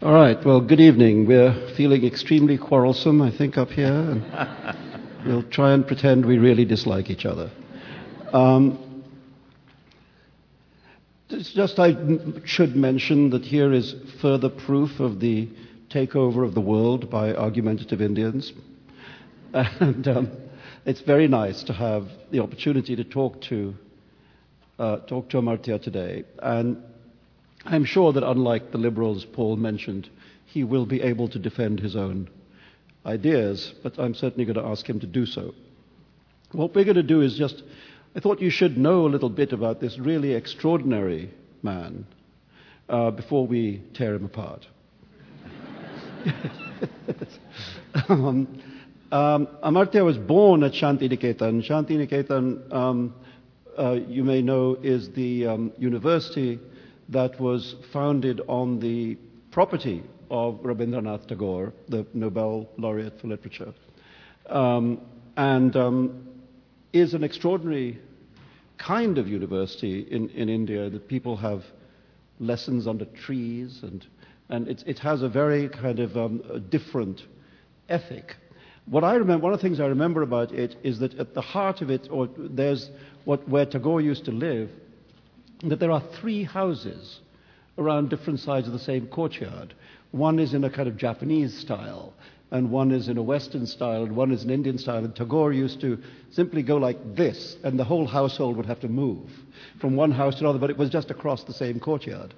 All right, well, good evening. We're feeling extremely quarrelsome, I think, up here. And we'll try and pretend we really dislike each other. Um, it's just I should mention that here is further proof of the takeover of the world by argumentative Indians. And um, it's very nice to have the opportunity to talk to, uh, talk to Amartya today. And I'm sure that unlike the liberals Paul mentioned, he will be able to defend his own ideas, but I'm certainly going to ask him to do so. What we're going to do is just, I thought you should know a little bit about this really extraordinary man uh, before we tear him apart. um, um, Amartya was born at Shantiniketan. Shantiniketan, um, uh, you may know, is the um, university that was founded on the property of Rabindranath Tagore, the Nobel laureate for literature, um, and um, is an extraordinary kind of university in, in India that people have lessons under trees and and it, it has a very kind of um, different ethic. What I remember, one of the things I remember about it is that at the heart of it, or there's what, where Tagore used to live, that there are three houses around different sides of the same courtyard. One is in a kind of Japanese style, and one is in a Western style, and one is an Indian style. And Tagore used to simply go like this, and the whole household would have to move from one house to another, but it was just across the same courtyard.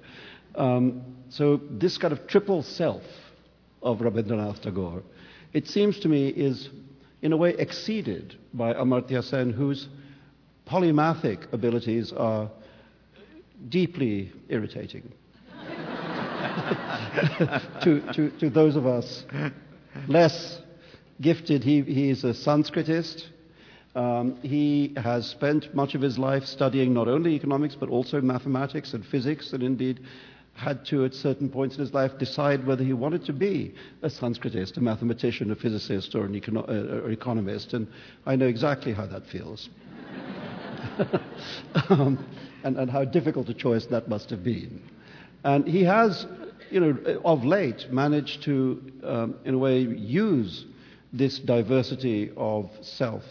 Um, so this kind of triple self of Rabindranath Tagore, it seems to me, is in a way exceeded by Amartya Sen, whose polymathic abilities are deeply irritating to, to, to those of us less gifted. He, he is a Sanskritist. Um, he has spent much of his life studying not only economics but also mathematics and physics, and indeed had to, at certain points in his life, decide whether he wanted to be a Sanskritist, a mathematician, a physicist, or an econo- uh, or economist. And I know exactly how that feels. um, and, and how difficult a choice that must have been. And he has, you know, of late managed to, um, in a way, use this diversity of self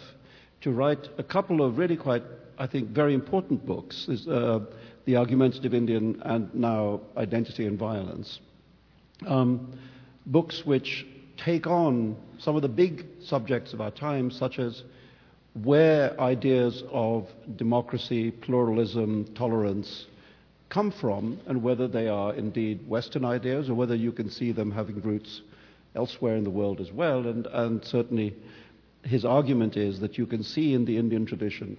to write a couple of really quite, I think, very important books. Uh, the Argumentative Indian and now Identity and Violence. Um, books which take on some of the big subjects of our time, such as where ideas of democracy, pluralism, tolerance come from, and whether they are indeed Western ideas or whether you can see them having roots elsewhere in the world as well. And, and certainly, his argument is that you can see in the Indian tradition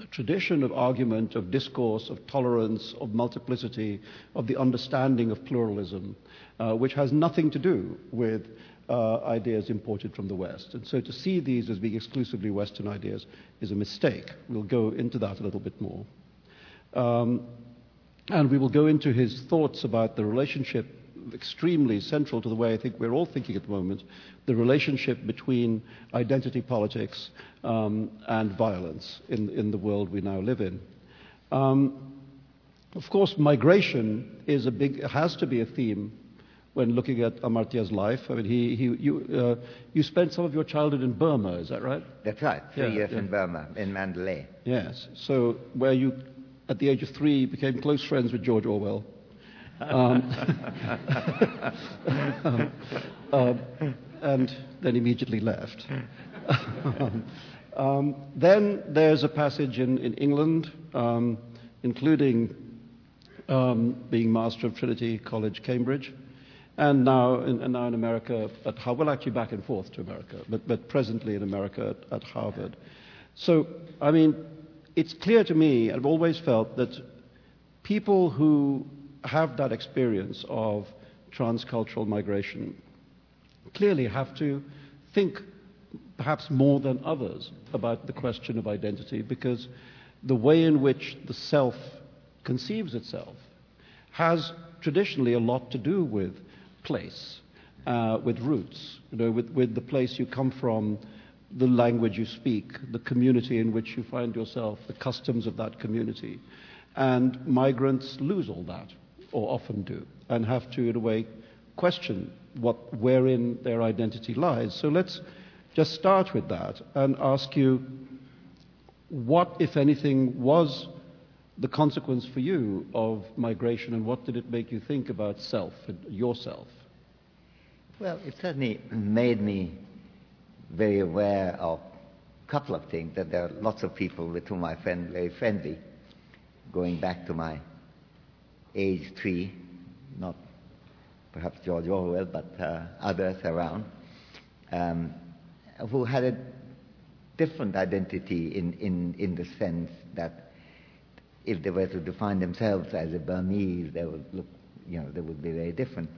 a tradition of argument, of discourse, of tolerance, of multiplicity, of the understanding of pluralism, uh, which has nothing to do with uh, ideas imported from the West. And so to see these as being exclusively Western ideas is a mistake. We'll go into that a little bit more. Um, and we will go into his thoughts about the relationship, extremely central to the way I think we're all thinking at the moment, the relationship between identity politics um, and violence in, in the world we now live in. Um, of course, migration is a big, has to be a theme when looking at Amartya's life. I mean, he, he, you, uh, you spent some of your childhood in Burma, is that right? That's right. Three Yeah, years yeah. in Burma, in Mandalay. Yes. So, where you, at the age of three, became close friends with George Orwell. Um, um, um, and then immediately left. um, then there's a passage in, in England, um, including um, being Master of Trinity College, Cambridge, and now in, and now in America at Harvard. Well, actually back and forth to America, but, but presently in America at, at Harvard. So, I mean, it's clear to me, I've always felt that people who have that experience of transcultural migration clearly have to think perhaps more than others about the question of identity because the way in which the self conceives itself has traditionally a lot to do with place, uh, with roots, you know, with, with the place you come from, the language you speak, the community in which you find yourself, the customs of that community. And migrants lose all that or often do, and have to, in a way, question what, wherein their identity lies. So let's just start with that and ask you what, if anything, was the consequence for you of migration and what did it make you think about self yourself? Well, it certainly made me very aware of a couple of things that there are lots of people with whom I am very friendly, going back to my age three, not perhaps George Orwell, but uh, others around, um, who had a different identity in, in, in the sense that if they were to define themselves as a Burmese, they would look, you know, they would be very different.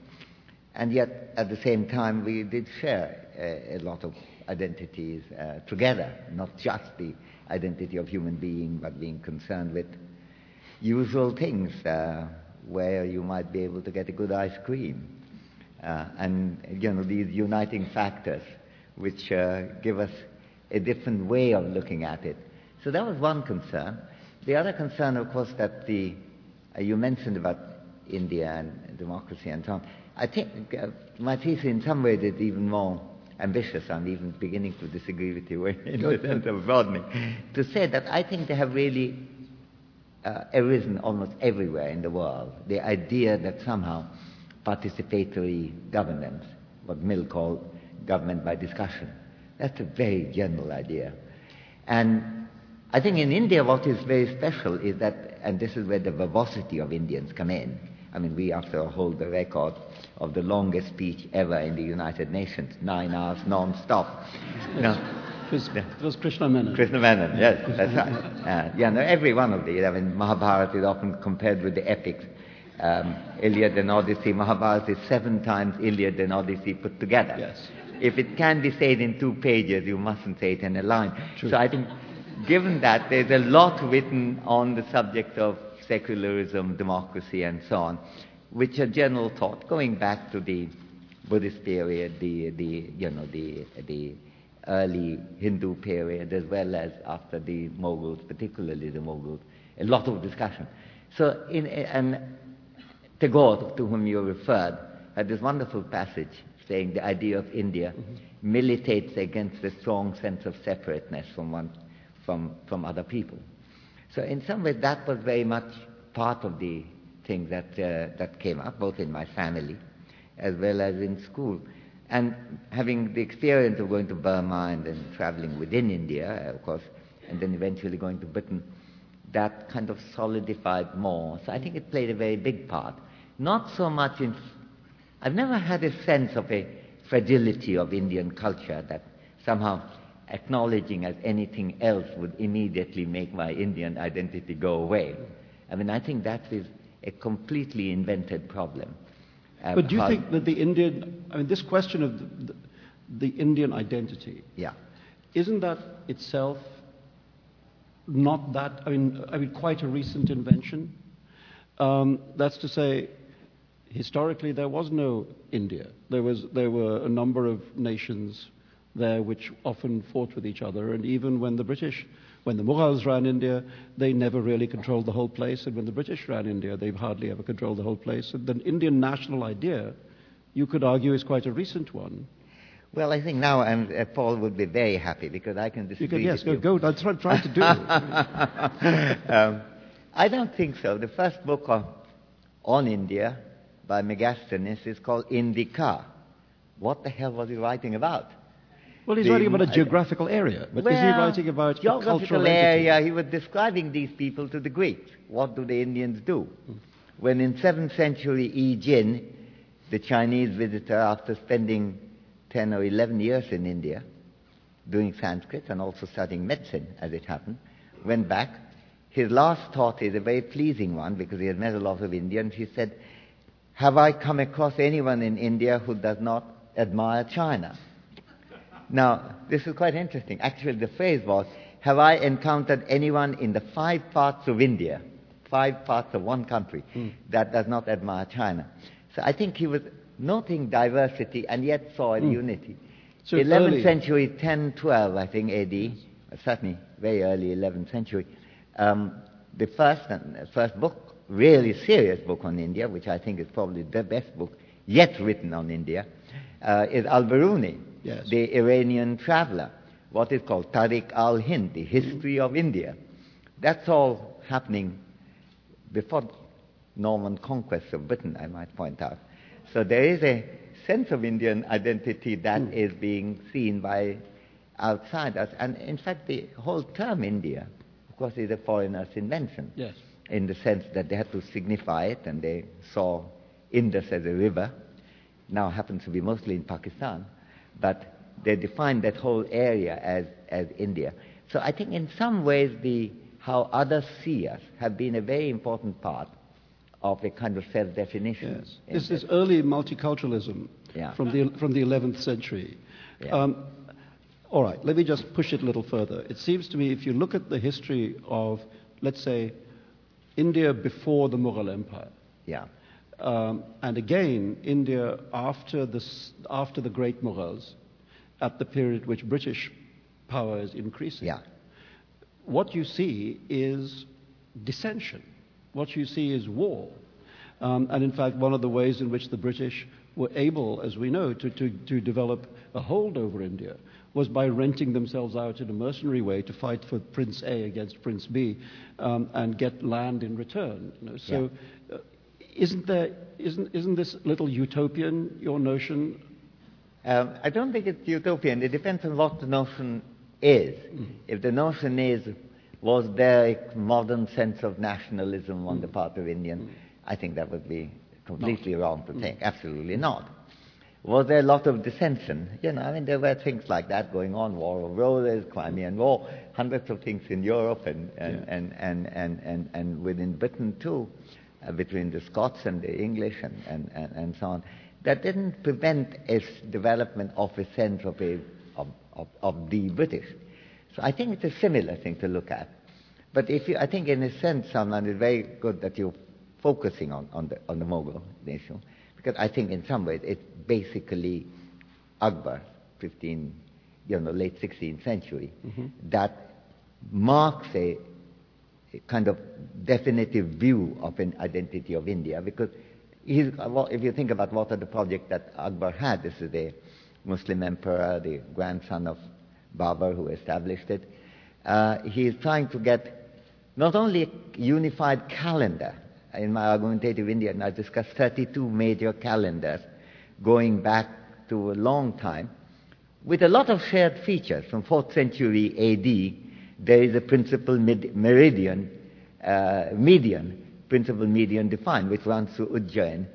And yet, at the same time, we did share a, a lot of identities uh, together, not just the identity of human being, but being concerned with usual things, uh, where you might be able to get a good ice cream. Uh, and, you know, these uniting factors which uh, give us a different way of looking at it. So that was one concern. The other concern, of course, that the, uh, you mentioned about India and democracy and so on. I think uh, my thesis in some ways is even more ambitious. I'm even beginning to disagree with you in the sense of broadening. To say that I think they have really uh, arisen almost everywhere in the world. The idea that somehow participatory governance, what Mill called government by discussion, that's a very general idea. And I think in India what is very special is that, and this is where the verbosity of Indians come in. I mean, we after all hold the record of the longest speech ever in the United Nations, nine hours non-stop. You know, it was, it was Krishna Menon. Krishna Menon, yes, that's right. Uh, yeah, no, every one of these. I mean, Mahabharata is often compared with the epics. Um, Iliad and Odyssey, Mahabharata is seven times Iliad and Odyssey put together. Yes. If it can be said in two pages, you mustn't say it in a line. True. So I think, given that, there's a lot written on the subject of secularism, democracy, and so on, which are general thought going back to the Buddhist period, the, the you know, the, the early Hindu period as well as after the Mughals, particularly the Mughals. A lot of discussion. So, in, and Tagore, to whom you referred, had this wonderful passage saying the idea of India mm-hmm. militates against a strong sense of separateness from, one, from, from other people. So, in some way, that was very much part of the thing that, uh, that came up, both in my family as well as in school. And having the experience of going to Burma and then traveling within India, of course, and then eventually going to Britain, that kind of solidified more. So I think it played a very big part. Not so much in. I've never had a sense of a fragility of Indian culture that somehow acknowledging as anything else would immediately make my Indian identity go away. I mean, I think that is a completely invented problem. Um, but do you think that the Indian, I mean, this question of the, the, the Indian identity, yeah, isn't that itself not that, I mean, I mean quite a recent invention? Um, that's to say, historically there was no India. There, was, there were a number of nations there which often fought with each other, and even when the British when the Mughals ran India, they never really controlled the whole place, and when the British ran India, they hardly ever controlled the whole place. And the Indian national idea, you could argue, is quite a recent one. Well, I think now um, uh, Paul would be very happy because I can disagree. You can, yes, go, go. That's what I'm trying to do. um, I don't think so. The first book on, on India by Megasthenes is called Indica. What the hell was he writing about? Well, he's the, writing about a geographical area, but well, is he writing about geographical area? Entity? He was describing these people to the Greeks. What do the Indians do? Hmm. When in 7th century Yi Jing, the Chinese visitor, after spending 10 or 11 years in India, doing Sanskrit and also studying medicine, as it happened, went back. His last thought is a very pleasing one because he had met a lot of Indians. He said, Have I come across anyone in India who does not admire China? Now, this is quite interesting. Actually, the phrase was, have I encountered anyone in the five parts of India, five parts of one country, mm. that does not admire China? So I think he was noting diversity and yet saw mm. unity. So 11th early. century, 10, 12, I think, AD, certainly very early 11th century. Um, the first, first book really serious book on India, which I think is probably the best book yet written on India, uh, is Al-Biruni, yes. the Iranian traveler, what is called Tarikh al-Hind, the history of India. That's all happening before Norman conquest of Britain, I might point out. So there is a sense of Indian identity that mm. is being seen by outsiders. And in fact, the whole term India, of course, is a foreigner's invention. Yes. In the sense that they had to signify it, and they saw Indus as a river. Now happens to be mostly in Pakistan, but they defined that whole area as, as India. So I think in some ways the how others see us have been a very important part of a kind of self-definition. Yes. This, this early multiculturalism yeah. from, the, from the 11th century. Yeah. Um, all right, let me just push it a little further. It seems to me if you look at the history of, let's say, India before the Mughal Empire, yeah. Um, and again, India after, this, after the great Mughals, at the period which British power is increasing, yeah. what you see is dissension. What you see is war. Um, and in fact, one of the ways in which the British were able, as we know, to, to, to develop a hold over India was by renting themselves out in a mercenary way to fight for Prince A against Prince B um, and get land in return. You know? So, isn't there isn't isn't this little utopian your notion? Um, I don't think it's utopian. It depends on what the notion is. Mm. If the notion is was there a modern sense of nationalism on mm. the part of Indians, mm. I think that would be completely not. wrong to think. Absolutely not. Was there a lot of dissension? You know, I mean, there were things like that going on, War of Roses, Crimean War, hundreds of things in Europe and, and, yeah. and, and, and, and, and, within Britain too, between the Scots and the English and, and, and, and so on. That didn't prevent its development of a sense of, a, of, of, of the British. So I think it's a similar thing to look at. But if you, I think in a sense, Salman, it's very good that you're focusing on, on, the, on the Mughal issue. Because I think in some ways it's basically Akbar, 15, you know, late 16th century, mm-hmm. that marks a, kind of definitive view of an identity of India. Because if you think about what are the projects that Akbar had, this is the Muslim emperor, the grandson of Babur who established it. Uh, he is trying to get not only a unified calendar, in my argumentative India, I discussed 32 major calendars going back to a long time with a lot of shared features. From 4th century AD, there is a principal mid- meridian, uh, median, principal median defined, which runs through Ujjain.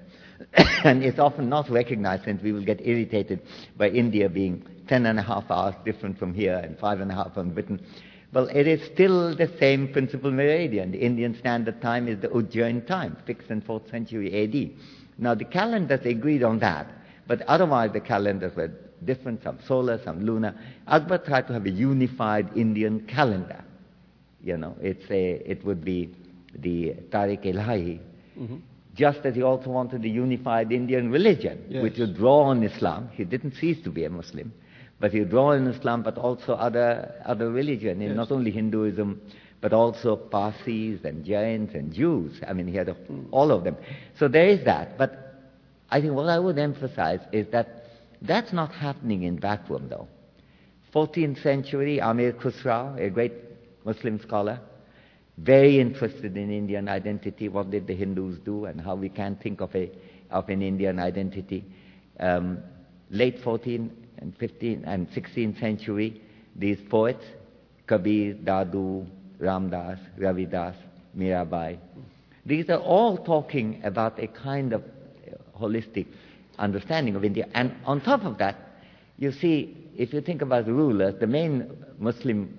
and it's often not recognized, and we will get irritated by India being ten and a half hours different from here and five and a half from Britain. Well, it is still the same principal meridian. The Indian Standard Time is the Ujjain time, 6th and 4th century AD. Now, the calendars agreed on that, but otherwise the calendars were different, some solar, some lunar. Akbar tried to have a unified Indian calendar. You know, it's a, it would be the Tarikh Ilahi. Mm-hmm. Just as he also wanted a unified Indian religion, yes. which would draw on Islam. He didn't cease to be a Muslim. But you draw on Islam, but also other, other religion, yes. not only Hinduism, but also Parsis and Jains and Jews. I mean, he had a, mm. all of them. So there is that. But I think what I would emphasize is that that's not happening in vacuum, though. 14th century, Amir Khusrau, a great Muslim scholar, very interested in Indian identity. What did the Hindus do, and how we can think of a of an Indian identity. Um, late 14th and 15th and 16th century, these poets, Kabir, Dadu, Ramdas, Ravidas, Mirabai, these are all talking about a kind of holistic understanding of India. And on top of that, you see, if you think about the rulers, the main Muslim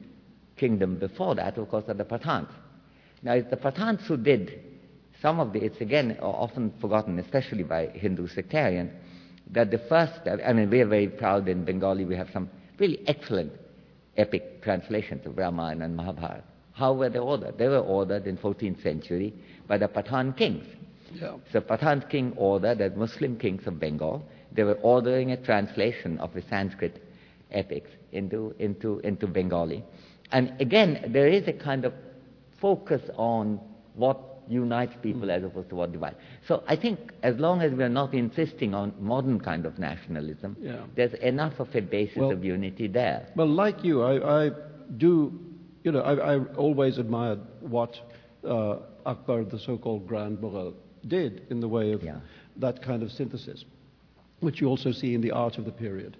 kingdom before that, of course, are the Pathans. Now, it's the Pathans who did some of the, it's again often forgotten, especially by Hindu sectarians, that the first, I mean, we are very proud in Bengali, we have some really excellent epic translations of Ramayana and Mahabharata. How were they ordered? They were ordered in 14th century by the Pathan kings. Yeah. So Pathan king ordered that Muslim kings of Bengal, they were ordering a translation of the Sanskrit epics into, into, into Bengali. And again, there is a kind of focus on what unites people as opposed to what divides. So I think as long as we are not insisting on modern kind of nationalism, Yeah. there's enough of a basis Well- of unity there. Well, like you, I, I do, you know, I, I always admired what uh, Akbar, the so-called Grand Mughal, did in the way of Yeah. that kind of synthesis, which you also see in the art of the period,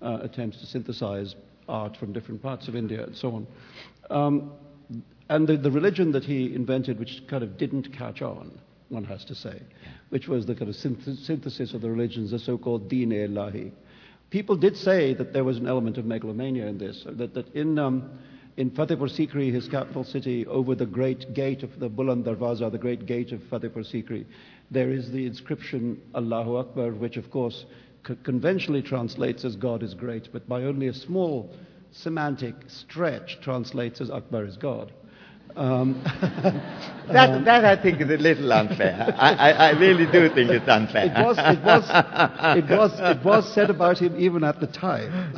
uh, attempts to synthesize art from different parts of India and so on. Um, and the, the religion that he invented, which kind of didn't catch on, one has to say, which was the kind of synth- synthesis of the religions, the so-called Deen-e-Ilahi. People did say that there was an element of megalomania in this, that, that in, um, in Fatehpur Sikri, his capital city, over the great gate of the Buland Darwaza, the great gate of Fatehpur Sikri, there is the inscription Allahu Akbar, which of course co- conventionally translates as God is great, but by only a small semantic stretch translates as Akbar is God. Um, That, that I think is a little unfair. I, I, I really do think it's unfair. It was, it was, it was, it was said about him even at the time.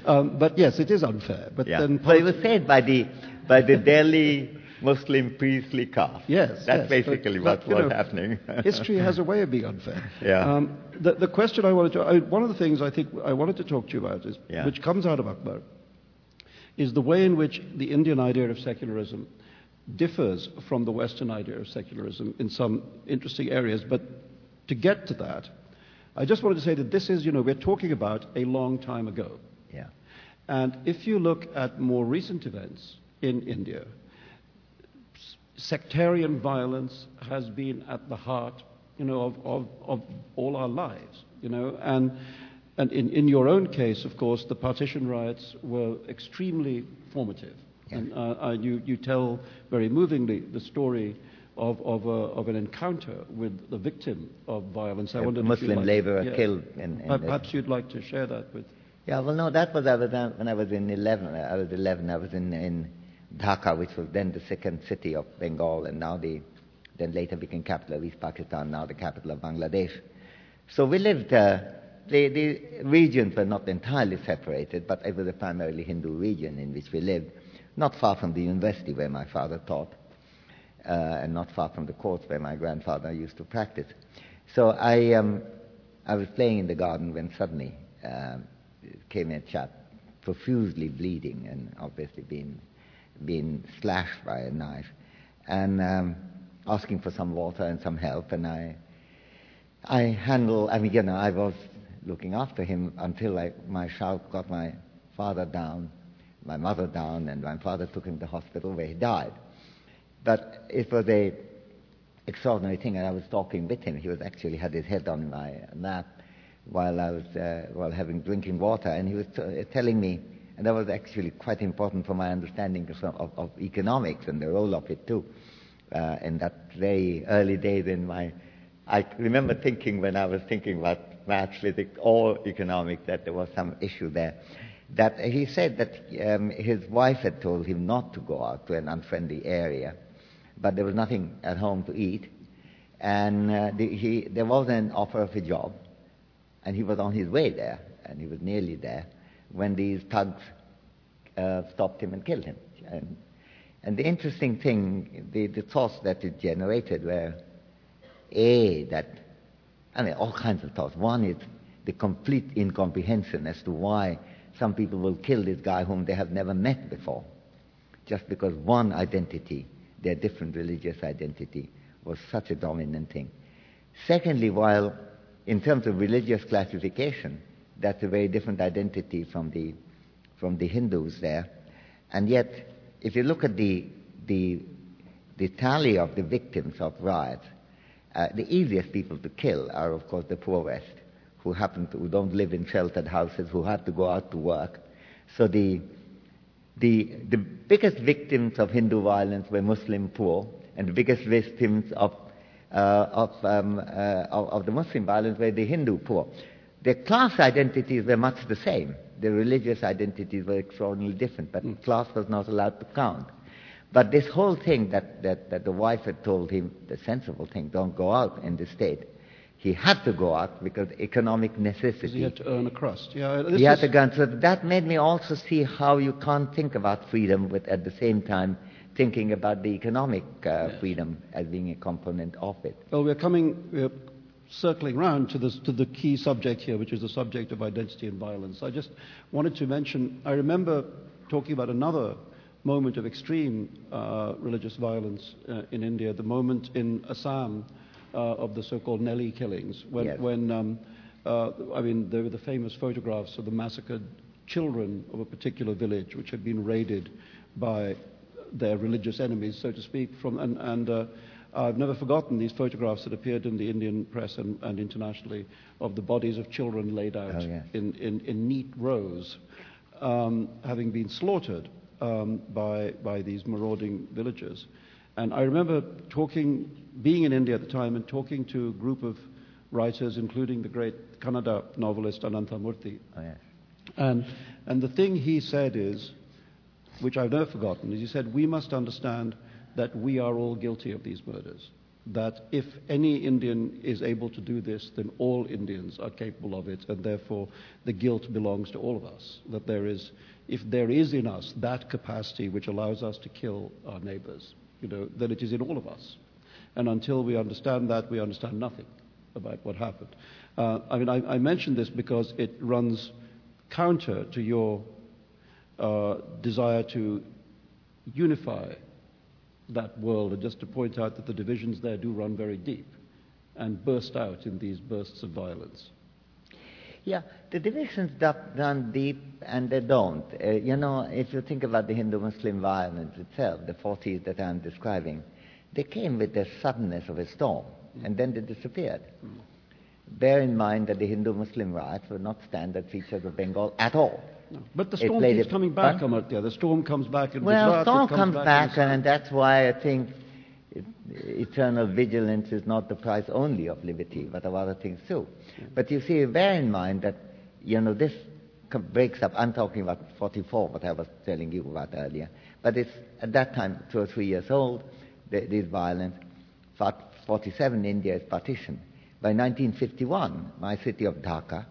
um, but yes, it is unfair. But Yeah. then, Well, it was said by the, by the Delhi Muslim priestly caste. yes, That's yes, basically but- what but, you was know, happening. history has a way of being unfair. Yeah. Um, the, the question I wanted to, I, one of the things I think I wanted to talk to you about is, Yeah. which comes out of Akbar, is the way in which the Indian idea of secularism differs from the Western idea of secularism in some interesting areas. But to get to that, I just wanted to say that this is, you know, we're talking about a long time ago. yeah. And if you look at more recent events in India, sectarian violence has been at the heart, you know, of, of, of all our lives, you know, and, and in, in your own case, of course, the partition riots were extremely formative. Yeah. And uh, uh, you, you tell very movingly the story of, of, a, of an encounter with the victim of violence. I A you'd Muslim like- laborer killed in- in Perhaps you'd like to share that with. Yeah, well, no, that was I was, uh, when I was in 11. I was 11. I was in, in Dhaka, which was then the second city of Bengal, and now the, then later became capital of East Pakistan, now the capital of Bangladesh. So we lived, uh, the, the regions were not entirely separated, but it was a primarily Hindu region in which we lived, not far from the university where my father taught, uh, and not far from the courts where my grandfather used to practice. So I, um, I was playing in the garden when suddenly um, came a chap profusely bleeding and obviously being, being slashed by a knife and um, asking for some water and some help. And I, I handled, I mean, you know, I was looking after him until I, my shout got my father down, my mother down, and my father took him to hospital where he died. But it was a extraordinary thing, and I was talking with him. He was actually had his head on my lap while I was uh, while having drinking water, and he was t- uh, telling me, and that was actually quite important for my understanding of, of, of economics and the role of it too. Uh, in that very early days in my, I remember thinking when I was thinking about maths, physics, or economics that there was some issue there. That he said that um, his wife had told him not to go out to an unfriendly area, but there was nothing at home to eat, and uh, the, he, there was an offer of a job, and he was on his way there, and he was nearly there, when these thugs uh, stopped him and killed him. And, and the interesting thing, the, the thoughts that it generated were, A, that, I mean, all kinds of thoughts. One is the complete incomprehension as to why some people will kill this guy whom they have never met before, just because one identity, their different religious identity, was such a dominant thing. Secondly, while in terms of religious classification, that's a very different identity from the, from the Hindus there. And yet, if you look at the, the, the tally of the victims of riots, uh, the easiest people to kill are, of course, the poor West, who happen to, who don't live in sheltered houses, who have to go out to work. So the, the, the biggest victims of Hindu violence were Muslim poor, and the biggest victims of, uh, of, um, uh, of, of the Muslim violence were the Hindu poor. Their class identities were much the same. Their religious identities were extraordinarily different, but class was not allowed to count. But this whole thing that, that, that the wife had told him, the sensible thing, don't go out in the state, he had to go out because economic necessity. He had to earn a crust. Yeah, this He had to go, so that made me also see how you can't think about freedom with at the same time thinking about the economic uh, freedom as being a component of it. Well, we're coming, we're circling round to, this, to the key subject here, which is the subject of identity and violence. I just wanted to mention, I remember talking about another moment of extreme uh, religious violence uh, in India, the moment in Assam uh, of the so-called Nellie killings, when, Yes. when um, uh, I mean, there were the famous photographs of the massacred children of a particular village, which had been raided by their religious enemies, so to speak. From and, and uh, I've never forgotten these photographs that appeared in the Indian press and, and internationally of the bodies of children laid out Oh, yes. in, in, in neat rows, um, having been slaughtered um, by, by these marauding villagers. And I remember talking, being in India at the time, and talking to a group of writers, including the great Kannada novelist Ananthamurthy. Oh, yes. And, and the thing he said is, which I've never forgotten, is he said, We must understand that we are all guilty of these murders. That if any Indian is able to do this, then all Indians are capable of it, and therefore the guilt belongs to all of us. That there is, if there is in us that capacity which allows us to kill our neighbors, you know, then it is in all of us. And until we understand that, we understand nothing about what happened. Uh, I mean, I, I mention this because it runs counter to your uh, desire to unify that world, and just to point out that the divisions there do run very deep and burst out in these bursts of violence. Yeah, the divisions do- run deep and they don't. Uh, you know, if you think about the Hindu-Muslim violence itself, the 40s that I'm describing, they came with the suddenness of a storm, and then they disappeared. Bear in mind that the Hindu-Muslim riots were not standard features of Bengal at all. But the storm keeps coming back, Amartya. The storm comes back in Well, Gujarat. storm comes in back, Assam. and that's why I think eternal vigilance is not the price only of liberty, but of other things too. But you see, bear in mind that, you know, this breaks up. I'm talking about 44, what I was telling you about earlier. But it's at that time two or three years old, this violence. For 47, India is partitioned. By 1951, my city of Dhaka,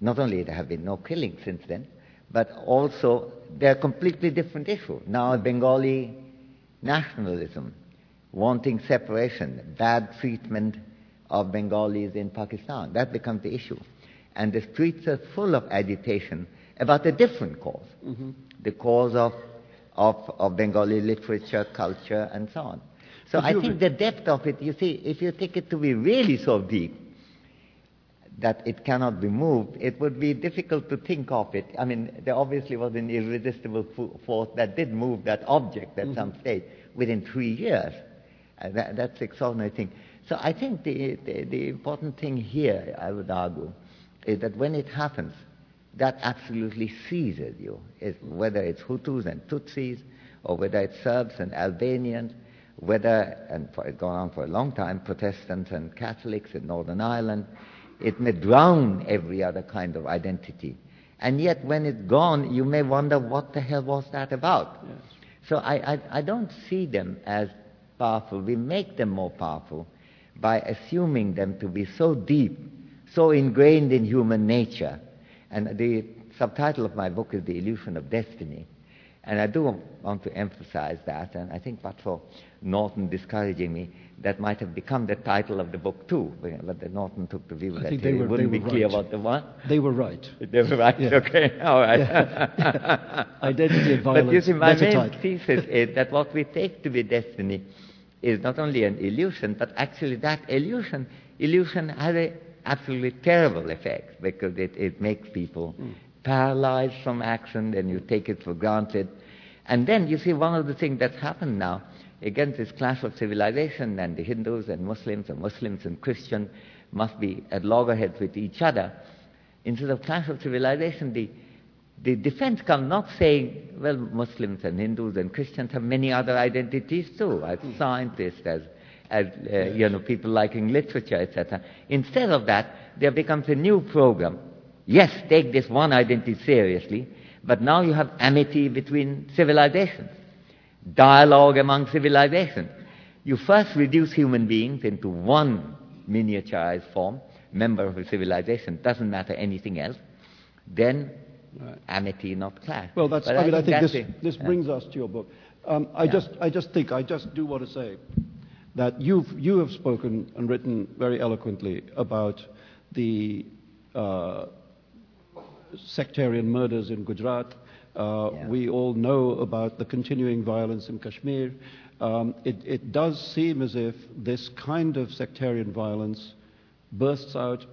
not only there have been no killings since then, but also they're a completely different issue. Now Bengali nationalism, wanting separation, bad treatment of Bengalis in Pakistan, that becomes the issue. And the streets are full of agitation about a different cause, mm-hmm. the cause of, of, of Bengali literature, culture, and so on. So But I think the depth of it, you see, if you take it to be really so deep, that it cannot be moved, it would be difficult to think of it. I mean, there obviously was an irresistible force that did move that object at some stage within three years. Uh, that, that's extraordinary thing. So I think the, the, the important thing here, I would argue, is that when it happens, that absolutely seizes you, whether it's Hutus and Tutsis, or whether it's Serbs and Albanians, whether, and for, it's gone on for a long time, Protestants and Catholics in Northern Ireland. It may drown every other kind of identity. And yet, when it's gone, you may wonder what the hell was that about? So I, I, I don't see them as powerful. We make them more powerful by assuming them to be so deep, so ingrained in human nature. And the subtitle of my book is The Illusion of Destiny. And I do want to emphasize that, and I think but for Norton discouraging me, that might have become the title of the book too, but the Norton took the view I that they were- wouldn't they be were clear right. about the one. They were right. They were right, Yeah. okay, all right. Identity and But you violence, see, my better main thesis is that what we take to be destiny is not only an illusion, but actually that illusion, illusion has a absolutely terrible effect because it, it makes people hmm. paralyzed from action and you take it for granted. And then you see one of the things that's happened now against this clash of civilization and the Hindus and Muslims and Muslims and Christians must be at loggerheads with each other. Instead of clash of civilization, the the defense comes not saying, well, Muslims and Hindus and Christians have many other identities too, as scientists, as, as uh, you know, people liking literature, etc. Instead of that, there becomes a new program. Yes, take this one identity seriously, but now you have amity between civilizations, dialogue among civilizations. You first reduce human beings into one miniaturized form, member of a civilization, doesn't matter anything else. Then amity, not clash. Well, that's, But I mean, I think that's this, it. this Yeah. brings us to your book. Um, I, Yeah. just, I just think, I just do want to say that you've, you have spoken and written very eloquently about the uh, sectarian murders in Gujarat. Uh, Yeah. We all know about the continuing violence in Kashmir. Um, it, it does seem as if this kind of sectarian violence bursts out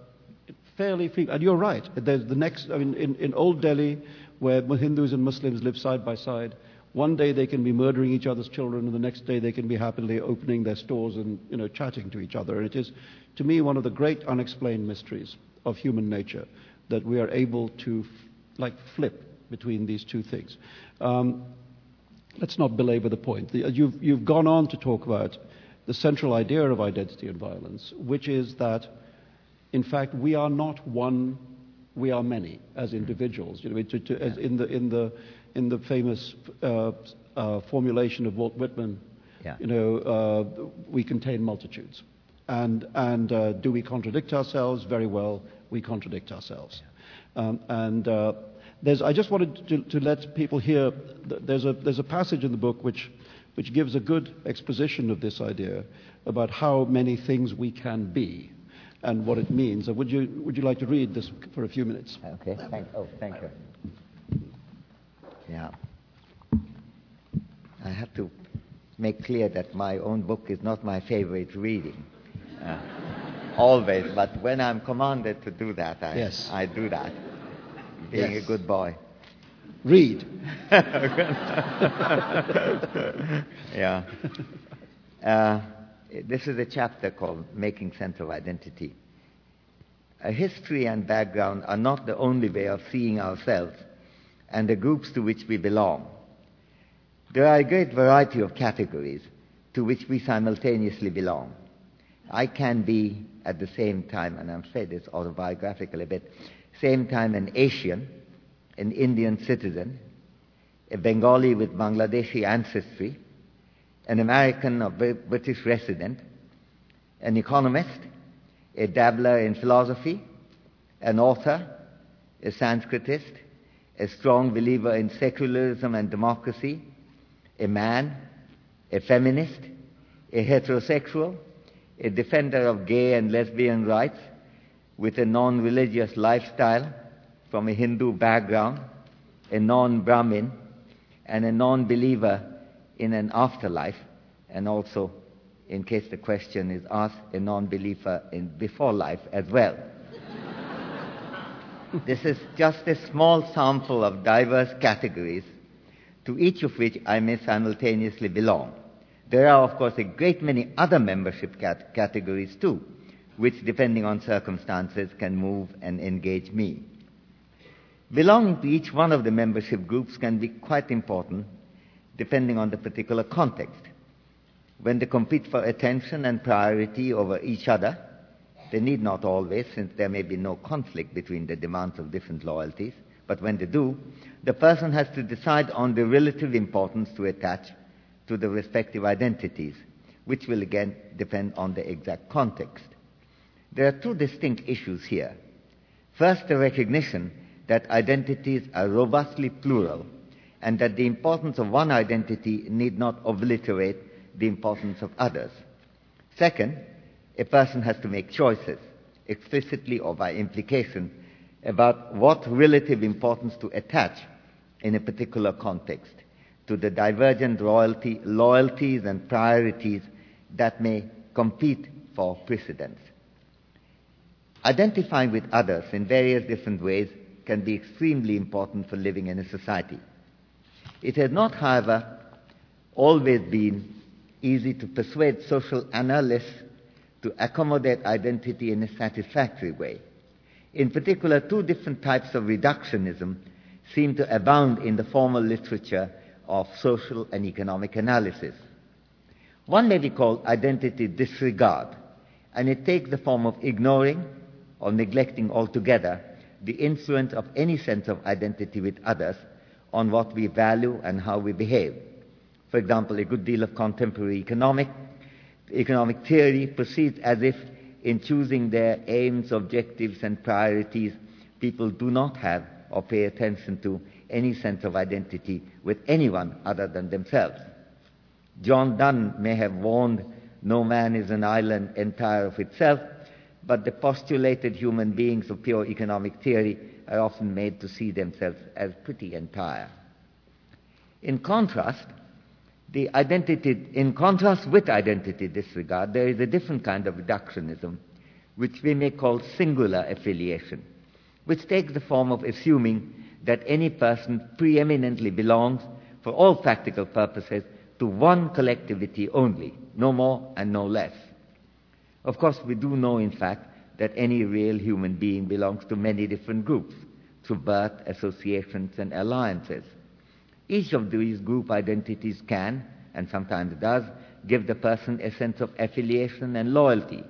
fairly frequently. And you're right. There's the next, I mean, in, in Old Delhi, where Hindus and Muslims live side by side, one day they can be murdering each other's children, and the next day they can be happily opening their stores and you know chatting to each other. And it is, to me, one of the great unexplained mysteries of human nature that we are able to, f- like, flip between these two things. Um, let's not belabor the point. The, you've, you've gone on to talk about the central idea of identity and violence, which is that, in fact, we are not one, we are many as individuals. You know, to, to, as in, the, in, the, in the famous uh, uh, formulation of Walt Whitman, Yeah. you know, uh, we contain multitudes. And, and uh, do we contradict ourselves? Very well, we contradict ourselves. Um, and uh, there's, I just wanted to, to let people hear, th- there's a, there's a passage in the book which, which gives a good exposition of this idea about how many things we can be and what it means. Would you, would you like to read this for a few minutes? Okay. Thank, oh, thank you. Yeah. I have to make clear that my own book is not my favorite reading. Uh, always, but when I'm commanded to do that, I, Yes. I do that. Being Yes. a good boy. Read. yeah. Uh, this is a chapter called Making Sense of Identity. A history and background are not the only way of seeing ourselves and the groups to which we belong. There are a great variety of categories to which we simultaneously belong. I can be at the same time, and I'm saying this autobiographical a bit, same time an Asian, an Indian citizen, a Bengali with Bangladeshi ancestry, an American Bri- British resident, an economist, a dabbler in philosophy, an author, a Sanskritist, a strong believer in secularism and democracy, a man, a feminist, a heterosexual, a defender of gay and lesbian rights with a non-religious lifestyle from a Hindu background, a non-Brahmin, and a non-believer in an afterlife, and also, in case the question is asked, a non-believer in before life as well. this is just a small sample of diverse categories to each of which I may simultaneously belong. There are, of course, a great many other membership cat- categories too, which, depending on circumstances, can move and engage me. Belonging to each one of the membership groups can be quite important, depending on the particular context. When they compete for attention and priority over each other, they need not always, since there may be no conflict between the demands of different loyalties, but when they do, the person has to decide on the relative importance to attach to the respective identities, which will again depend on the exact context. There are two distinct issues here. First, the recognition that identities are robustly plural and that the importance of one identity need not obliterate the importance of others. Second, a person has to make choices, explicitly or by implication, about what relative importance to attach in a particular context to the divergent loyalties and priorities that may compete for precedence. Identifying with others in various different ways can be extremely important for living in a society. It has not, however, always been easy to persuade social analysts to accommodate identity in a satisfactory way. In particular, two different types of reductionism seem to abound in the formal literature of social and economic analysis. One may be called identity disregard, and it takes the form of ignoring or neglecting altogether the influence of any sense of identity with others on what we value and how we behave. For example, a good deal of contemporary economic, economic theory proceeds as if in choosing their aims, objectives, and priorities, people do not have or pay attention to any sense of identity with anyone other than themselves. John Donne may have warned no man is an island entire of itself, but the postulated human beings of pure economic theory are often made to see themselves as pretty entire. In contrast, the identity, in contrast with identity disregard, there is a different kind of reductionism, which we may call singular affiliation, which takes the form of assuming that any person preeminently belongs, for all practical purposes, to one collectivity only, no more and no less. Of course, we do know, in fact, that any real human being belongs to many different groups through birth, associations, and alliances. Each of these group identities can, and sometimes does, give the person a sense of affiliation and loyalty.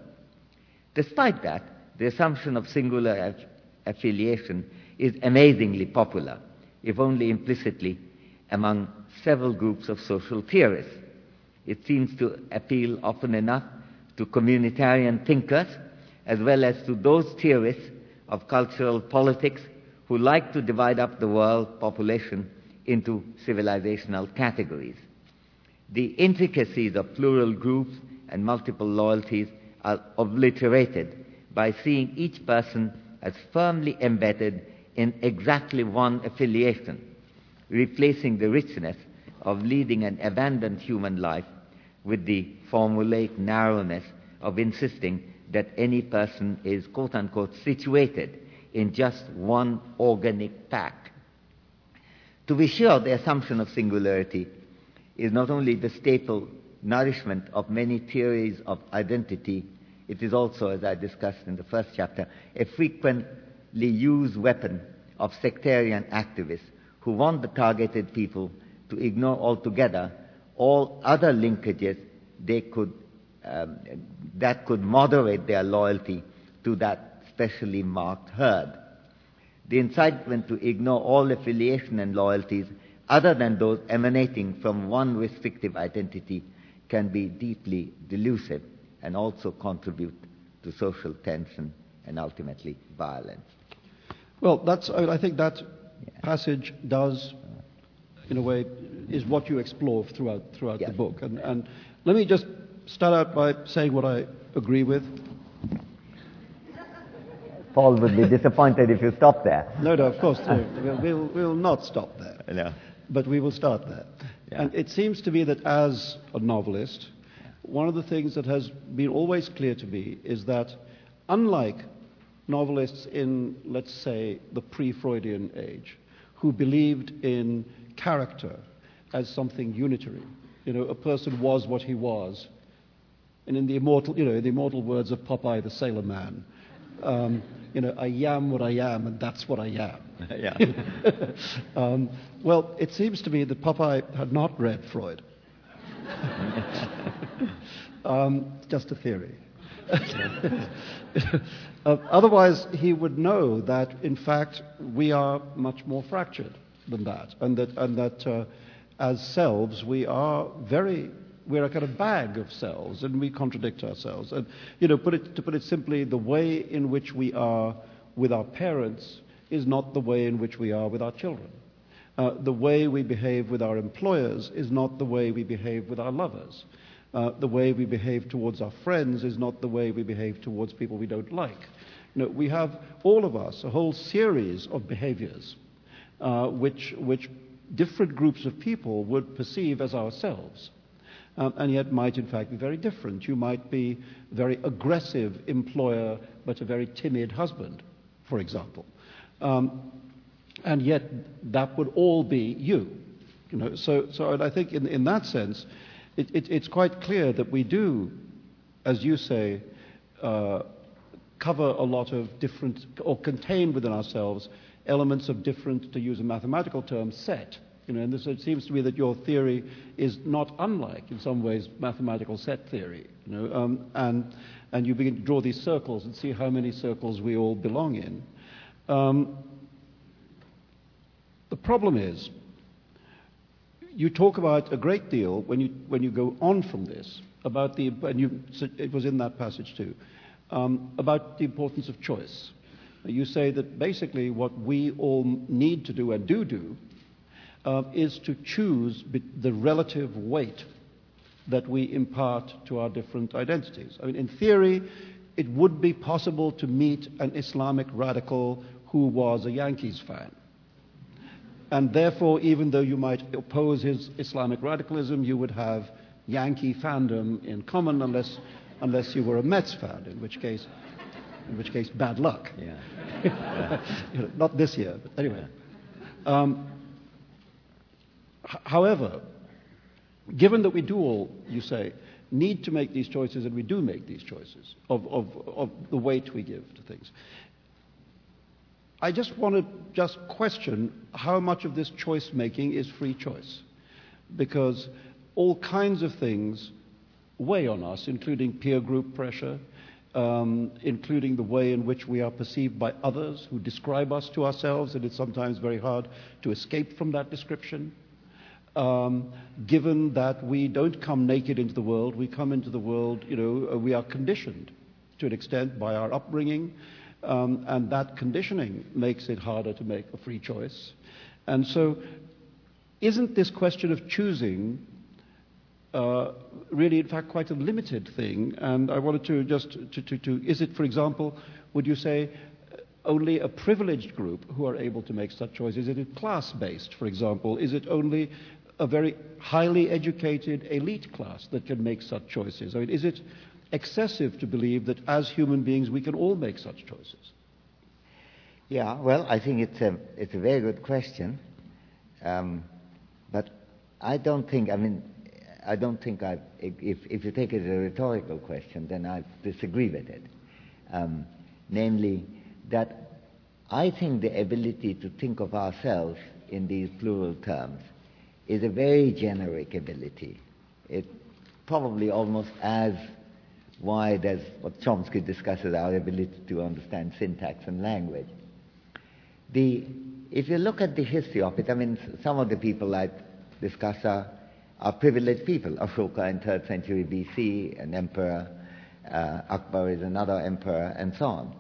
Despite that, the assumption of singular aff- affiliation is amazingly popular, if only implicitly, among several groups of social theorists. It seems to appeal often enough to communitarian thinkers as well as to those theorists of cultural politics who like to divide up the world population into civilizational categories. The intricacies of plural groups and multiple loyalties are obliterated by seeing each person as firmly embedded in exactly one affiliation, replacing the richness of leading an abandoned human life with the formulaic narrowness of insisting that any person is quote unquote situated in just one organic pack. To be sure, the assumption of singularity is not only the staple nourishment of many theories of identity, it is also, as I discussed in the first chapter, a frequently used weapon of sectarian activists who want the targeted people to ignore altogether all other linkages they could, um, that could moderate their loyalty to that specially marked herd. The incitement to ignore all affiliation and loyalties other than those emanating from one restrictive identity can be deeply delusive and also contribute to social tension and ultimately violence. Well, that's, I, mean, I think that passage does, in a way, is what you explore throughout, throughout Yes. the book. And, and let me just start out by saying what I agree with. Paul would be disappointed if you stop there. No, no, of course, no, we'll, we'll, we'll not stop there. No. But we will start there. Yeah. And it seems to me that as a novelist, one of the things that has been always clear to me is that unlike novelists in, let's say, the pre Freudian age, who believed in character as something unitary, you know, a person was what he was. And in the immortal, you know, in the immortal words of Popeye the Sailor Man, um, you know, I am what I am, and that's what I am. Yeah. um, well, it seems to me that Popeye had not read Freud. um, just a theory. uh, otherwise, he would know that, in fact, we are much more fractured than that, and that, and that uh, as selves, we are very we're a kind of bag of selves, and we contradict ourselves. And, you know, put it, to put it simply, the way in which we are with our parents is not the way in which we are with our children. Uh, the way we behave with our employers is not the way we behave with our lovers. Uh, the way we behave towards our friends is not the way we behave towards people we don't like. You know, we have, all of us, a whole series of behaviors uh, which, which different groups of people would perceive as ourselves um, and yet might in fact be very different. You might be a very aggressive employer, but a very timid husband, for example. Um, and yet that would all be you. you know, so, so I think in, in that sense, it, it, it's quite clear that we do, as you say, uh, cover a lot of different, or contain within ourselves elements of different, to use a mathematical term, set. You know, and this, it seems to me that your theory is not unlike, in some ways, mathematical set theory. You know, um, and, and you begin to draw these circles and see how many circles we all belong in. Um, the problem is, you talk about a great deal when you, when you go on from this about the, and you, it was in that passage too, um, about the importance of choice. You say that basically what we all need to do and do do uh, is to choose the relative weight that we impart to our different identities. I mean, in theory, it would be possible to meet an Islamic radical who was a Yankees fan. And therefore, even though you might oppose his Islamic radicalism, you would have Yankee fandom in common unless, unless you were a Mets fan, in which case, in which case bad luck. Yeah. you know, not this year, but anyway. Um, h- however, given that we do all, you say, need to make these choices, and we do make these choices of, of, of the weight we give to things, I just want to just question how much of this choice making is free choice. Because all kinds of things weigh on us, including peer group pressure, um, including the way in which we are perceived by others who describe us to ourselves, and it's sometimes very hard to escape from that description. Um, given that we don't come naked into the world, we come into the world, you know, we are conditioned to an extent by our upbringing, um, and that conditioning makes it harder to make a free choice. And so, isn't this question of choosing uh, really, in fact, quite a limited thing. And I wanted to just to, to, to, is it, for example, would you say uh, only a privileged group who are able to make such choices? Is it class-based, for example? Is it only a very highly educated elite class that can make such choices? I mean, is it excessive to believe that as human beings we can all make such choices? Yeah, well, I think it's a, it's a very good question. Um, but I don't think, I mean, I don't think I, if, if you take it as a rhetorical question, then I disagree with it. Um, namely, that I think the ability to think of ourselves in these plural terms is a very generic ability. It probably almost as wide as what Chomsky discusses our ability to understand syntax and language. The, if you look at the history of it, I mean, some of the people I discuss are are privileged people. Ashoka in 3rd century BC, an emperor, uh, Akbar is another emperor, and so on.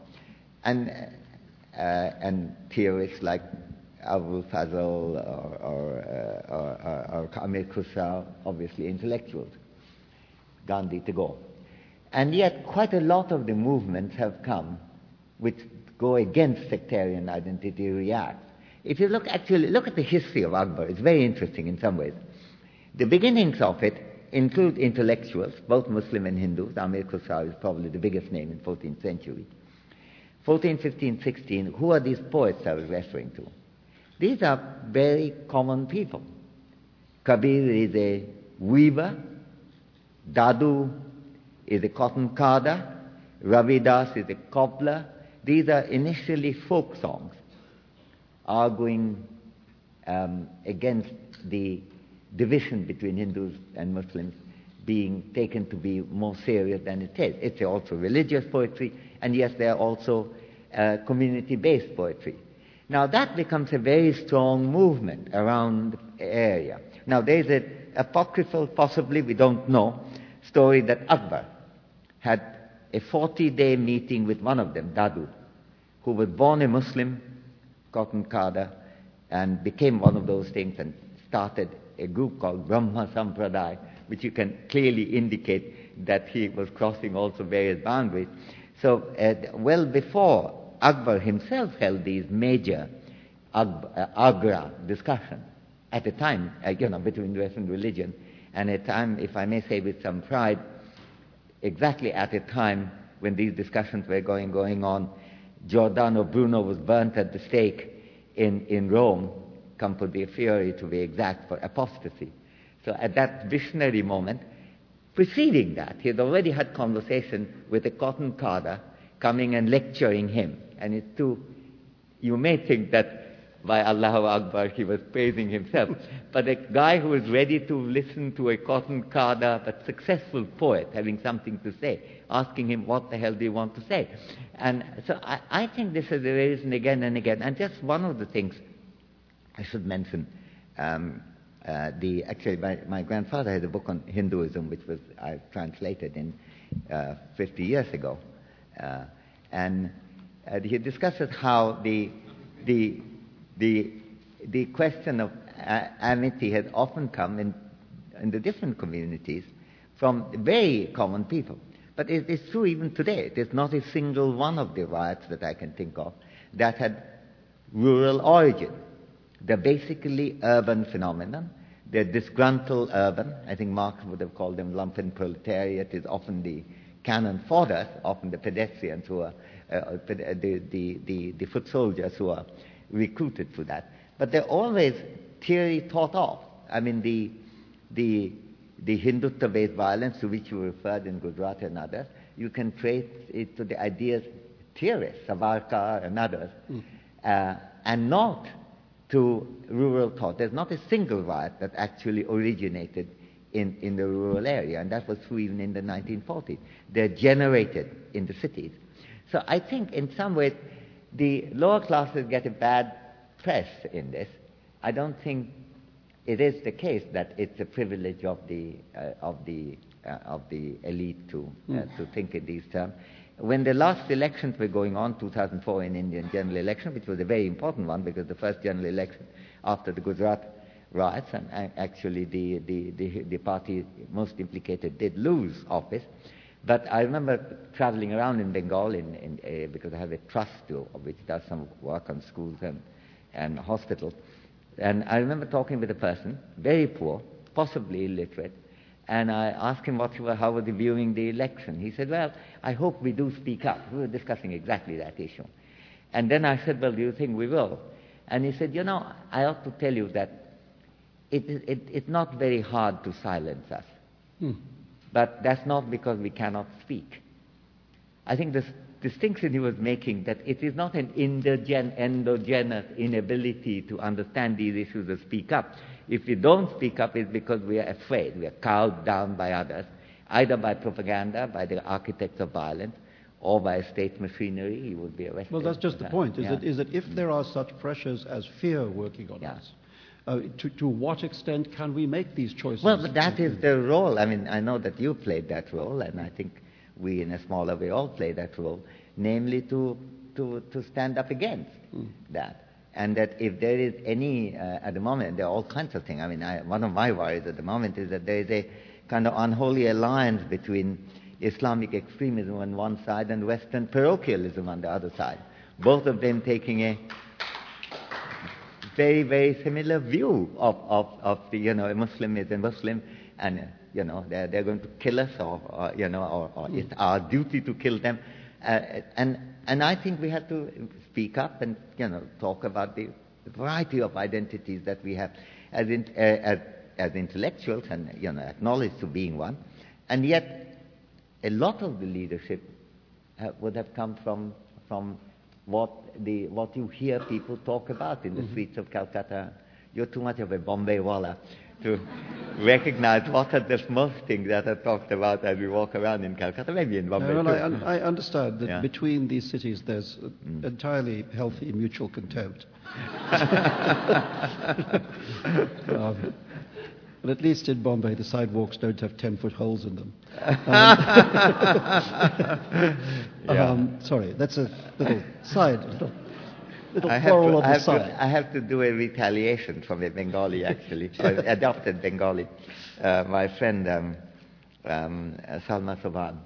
And, uh, and theorists like Abul Fazl or, or, uh, or, or Amir Khusraw, obviously intellectuals, Gandhi, Tagore. And yet, quite a lot of the movements have come which go against sectarian identity, react. If you look, actually, look at the history of Akbar, it's very interesting in some ways. The beginnings of it include intellectuals, both Muslim and Hindus. Amir Khusraw is probably the biggest name in 14th century. 14, 15, 16, who are these poets I was referring to? These are very common people. Kabir is a weaver. Dadu is a cotton carder. Ravi Das is a cobbler. These are initially folk songs arguing um, against the division between Hindus and Muslims being taken to be more serious than it is. It's also religious poetry, and yes, there are also uh, community-based poetry. Now that becomes a very strong movement around the area. Now there's an apocryphal, possibly, we don't know, story that Akbar had a 40-day meeting with one of them, Dadu, who was born a Muslim, cotton carder, and became one of those things and started a group called Brahma Sampradaya, which you can clearly indicate that he was crossing also various boundaries. So, uh, well before Akbar himself held these major uh, Agra discussions, at a time, uh, you know, between Western religion, and a time, if I may say with some pride, exactly at a time when these discussions were going, going on, Giordano Bruno was burnt at the stake in, in Rome Campo di Fiori to be exact, for apostasy. So at that visionary moment, preceding that, he had already had conversation with a cotton carder coming and lecturing him. And it's too, you may think that by Allahu Akbar he was praising himself, but a guy who was ready to listen to a cotton carder but successful poet having something to say, asking him what the hell do you want to say. And so I, I think this is the reason again and again. And just one of the things I should mention um, uh, the actually my, my, grandfather had a book on Hinduism which was I translated in uh, 50 years ago, uh, and uh, he discusses how the the the the question of amity has often come in in the different communities from very common people. But it is true even today. There's not a single one of the riots that I can think of that had rural origin. They're basically urban phenomenon. They're disgruntled urban. I think Marx would have called them lumpen proletariat is often the canon for that, often the pedestrians who are, uh, the, the, the, the foot soldiers who are recruited for that. But they're always theory taught off. I mean, the, the, the Hindutva-based violence to which you referred in Gujarat and others, you can trace it to the ideas theorists, Savarkar and others, mm. uh, and not to rural thought. There's not a single riot that actually originated in, in the rural area, and that was true even in the 1940s. They're generated in the cities. So I think in some ways the lower classes get a bad press in this. I don't think it is the case that it's a privilege of the, uh, of the, uh, of the elite to, mm. to think in these terms. When the last elections were going on, 2004 in Indian general election, which was a very important one because the first general election after the Gujarat riots, and actually the, the, the, the party most implicated did lose office. But I remember traveling around in Bengal in, in, uh, because I have a trust too, which does some work on schools and, and hospitals. And I remember talking with a person, very poor, possibly illiterate, and I asked him what, how was he viewing the election. He said, Well, I hope we do speak up. We were discussing exactly that issue. And then I said, Well, do you think we will? And he said, You know, I ought to tell you that it, it, it's not very hard to silence us. Hmm. But that's not because we cannot speak. I think this distinction he was making that it is not an endogen, endogenous inability to understand these issues or speak up. If we don't speak up, it's because we are afraid. We are cowed down by others, either by propaganda, by the architects of violence, or by state machinery. He would be arrested. Well, that's just the point. Is, yeah. that, is that if there are such pressures as fear working on yeah. us, uh, to, to, what extent can we make these choices? Well, that is the role. I mean, I know that you played that role, and I think we, in a smaller way, all play that role, namely to, to, to stand up against mm. that. And that if there is any, uh, at the moment, there are all kinds of things. I mean, I, one of my worries at the moment is that there is a kind of unholy alliance between Islamic extremism on one side and Western parochialism on the other side. Both of them taking a very, very similar view of, of, of the, you know, a Muslim is a Muslim and, uh, you know, they're, they're going to kill us or, or you know, or, or it's our duty to kill them. Uh, and, and I think we have to speak up and, you know, talk about the variety of identities that we have as, in, uh, as, as intellectuals and, you know, acknowledge to being one. And yet, a lot of the leadership uh, would have come from, from what, the, what you hear people talk about in the mm-hmm. streets of Calcutta. You're too much of a Bombay walla to recognize what are the most things that are talked about as we walk around in Calcutta, maybe in Bombay. well, I, I, understand that yeah. between these cities there's mm. entirely healthy mutual contempt. um, but at least in Bombay, the sidewalks don't have 10 foot holes in them. Um, yeah. um, sorry, that's a little side. Little little I plural to, I have To, I have to do a retaliation from a Bengali, actually, adopted Bengali. Uh, my friend um, um, Salma Sobhan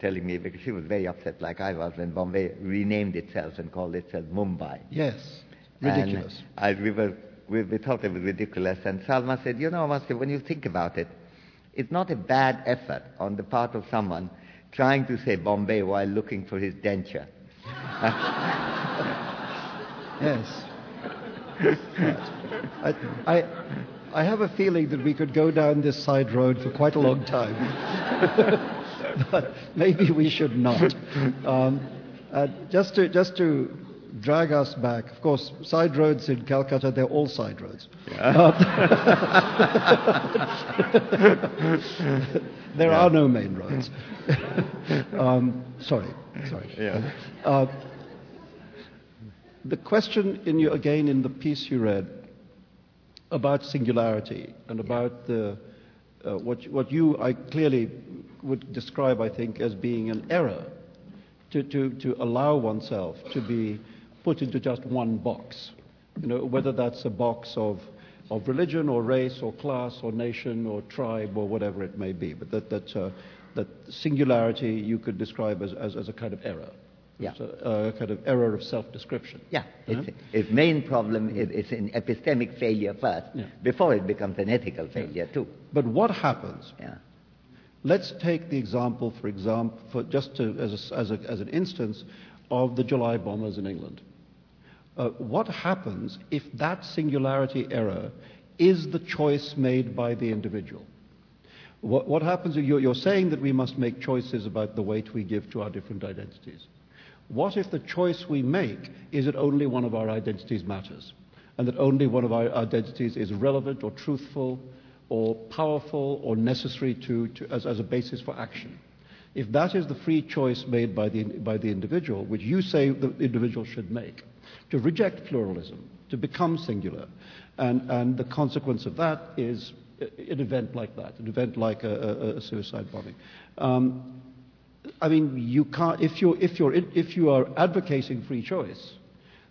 telling me, because she was very upset, like I was, when Bombay renamed itself and called itself Mumbai. Yes, ridiculous. And I, we, were, we, we thought it was ridiculous. And Salma said, you know, Master, when you think about it, it's not a bad effort on the part of someone trying to say Bombay while looking for his denture. Yes. I, I, I have a feeling that we could go down this side road for quite a long time. but maybe we should not. Um, uh, just, to, just to drag us back, of course, side roads in Calcutta, they're all side roads. Yeah. There yeah. are no main roads. um, sorry, sorry. Yeah. Uh, the question in you, again in the piece you read about singularity and about the, uh, what, what you I clearly would describe, I think, as being an error to, to, to allow oneself to be put into just one box. You know, whether that's a box of of religion or race or class or nation or tribe or whatever it may be. But that, that, uh, that singularity you could describe as, as, as a kind of error. Yeah. It's a, a kind of error of self-description. Yeah, it's, its main problem is it's an epistemic failure first, Yeah. before it becomes an ethical failure too. But what happens Yeah. Let's take the example, for example, for just to, as, a, as, a, as an instance, of the July bombers in England. Uh, what happens if that singularity error is the choice made by the individual? What, what happens if you're, you're saying that we must make choices about the weight we give to our different identities? What if the choice we make is that only one of our identities matters? And that only one of our identities is relevant or truthful or powerful or necessary to, to, as, as a basis for action? If that is the free choice made by the, by the individual, which you say the individual should make, to reject pluralism, to become singular, and, and the consequence of that is an event like that, an event like a, a, a suicide bombing. Um, I mean, you can't, if, you're, if, you're, if you are advocating free choice,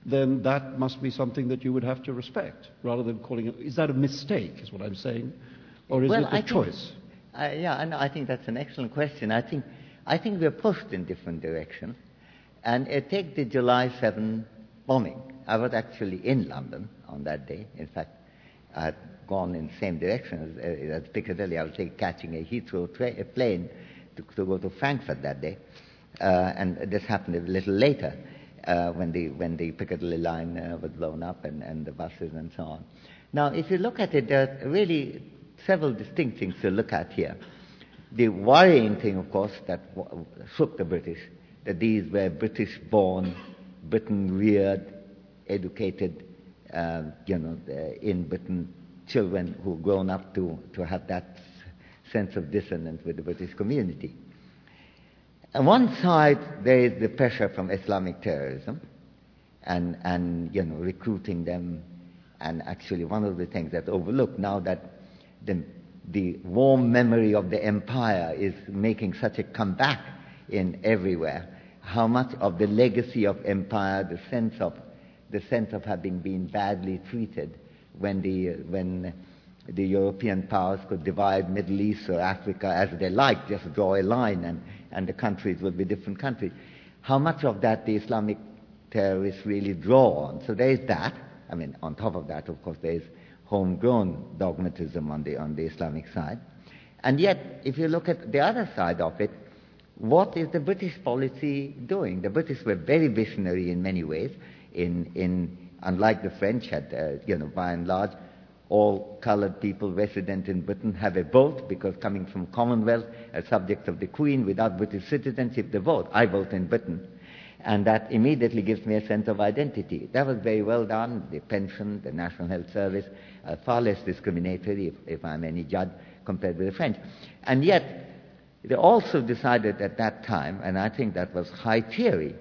then that must be something that you would have to respect, rather than calling it. Is that a mistake, is what I'm saying? Or is well, it a I think- choice? Uh, yeah, I I think that's an excellent question. I think, I think we're pushed in different directions. And uh, take the July 7 bombing. I was actually in London on that day. In fact, I had gone in the same direction as, uh, as Piccadilly. I was catching a Heathrow tra- a plane to, to go to Frankfurt that day. Uh, and this happened a little later uh, when, the, when the Piccadilly line uh, was blown up and, and the buses and so on. Now, if you look at it, there are really several distinct things to look at here. The worrying thing, of course, that shook the British, that these were British born, Britain reared, educated, uh, you know, in Britain, children who've grown up to, to have that sense of dissonance with the British community. On one side, there is the pressure from Islamic terrorism and, and you know, recruiting them. And actually, one of the things that's overlooked now that the, the warm memory of the empire is making such a comeback in everywhere, how much of the legacy of empire, the sense of, the sense of having been badly treated when the, when the European powers could divide Middle East or Africa as they liked, just draw a line and, and the countries would be different countries. How much of that the Islamic terrorists really draw on? So there is that. I mean, on top of that, of course, there is homegrown dogmatism on the, on the Islamic side. And yet, if you look at the other side of it, what is the British policy doing? The British were very visionary in many ways. In, in unlike the French, had uh, you know by and large, all coloured people resident in Britain have a vote because coming from Commonwealth a subject of the Queen without British citizenship, they vote. I vote in Britain. And that immediately gives me a sense of identity. That was very well done. The pension, the National Health Service, uh, far less discriminatory, if, if I'm any judge, compared with the French. And yet, they also decided at that time, and I think that was high theory,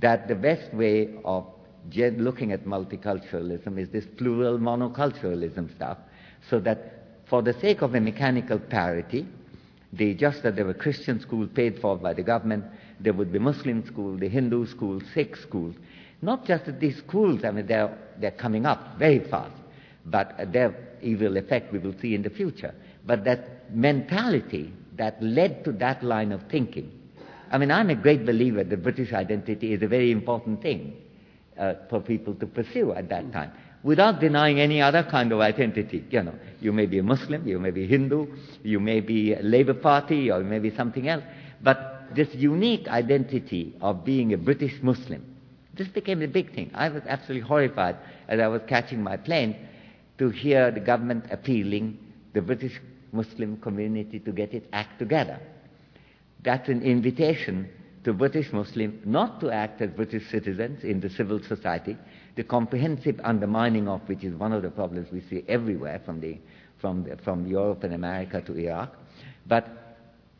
that the best way of looking at multiculturalism is this plural monoculturalism stuff, so that for the sake of a mechanical parity, they, just that there were Christian schools paid for by the government, there would be Muslim schools, the Hindu schools, Sikh schools. Not just that these schools, I mean, they're, they're coming up very fast, but their evil effect we will see in the future. But that mentality that led to that line of thinking, I mean, I'm a great believer that British identity is a very important thing uh, for people to pursue at that time, without denying any other kind of identity. You know, you may be a Muslim, you may be Hindu, you may be a Labour Party, or maybe something else, but this unique identity of being a British Muslim, this became a big thing. I was absolutely horrified as I was catching my plane to hear the government appealing the British Muslim community to get its act together. That's an invitation to British Muslims not to act as British citizens in the civil society, the comprehensive undermining of which is one of the problems we see everywhere from, the, from, the, from Europe and America to Iraq. But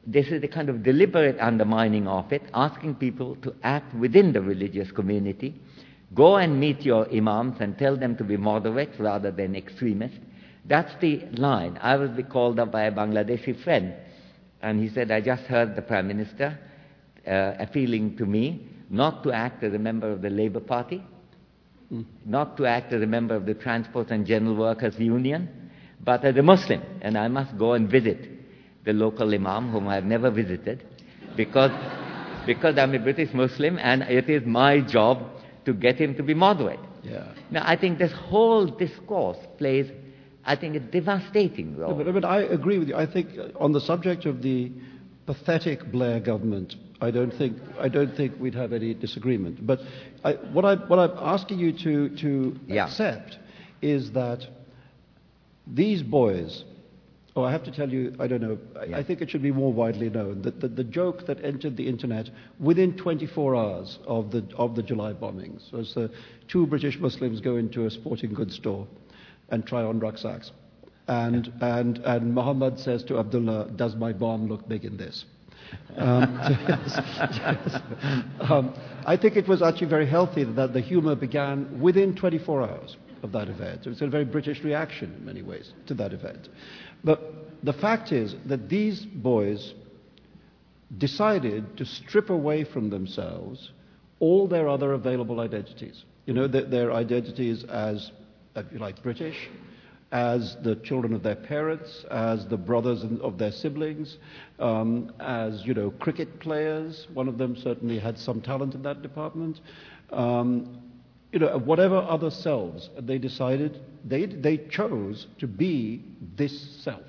this is the kind of deliberate undermining of it, asking people to act within the religious community. Go and meet your imams and tell them to be moderate rather than extremist. That's the line. I was called up by a Bangladeshi friend, and he said, I just heard the Prime Minister uh, appealing to me not to act as a member of the Labour Party. not to act as a member of the Transport and General Workers Union, but as a Muslim. And I must go and visit the local Imam, whom I have never visited, because, because I'm a British Muslim and it is my job to get him to be moderate. Yeah. Now, I think this whole discourse plays, I think, a devastating role. No, but, but I agree with you. I think uh, on the subject of the pathetic Blair government, I don't think, I don't think we'd have any disagreement. But I, what, I, what I'm asking you to, to Yeah. accept is that these boys, oh, I have to tell you, I don't know, I, Yeah. I think it should be more widely known that the, the joke that entered the internet within 24 hours of the, of the July bombings was uh, two British Muslims go into a sporting goods store and try on rucksacks. And, and, and Muhammad says to Abdullah, Does my bomb look big in this? Um, yes, yes. Um, I think it was actually very healthy that the humour began within 24 hours of that event. It was a very British reaction in many ways to that event. But the fact is that these boys decided to strip away from themselves all their other available identities. You know, their identities as, if you like, British, as the children of their parents, as the brothers of their siblings, um, as, you know, cricket players. One of them certainly had some talent in that department. Um, you know, whatever other selves, they decided, they, they chose to be this self,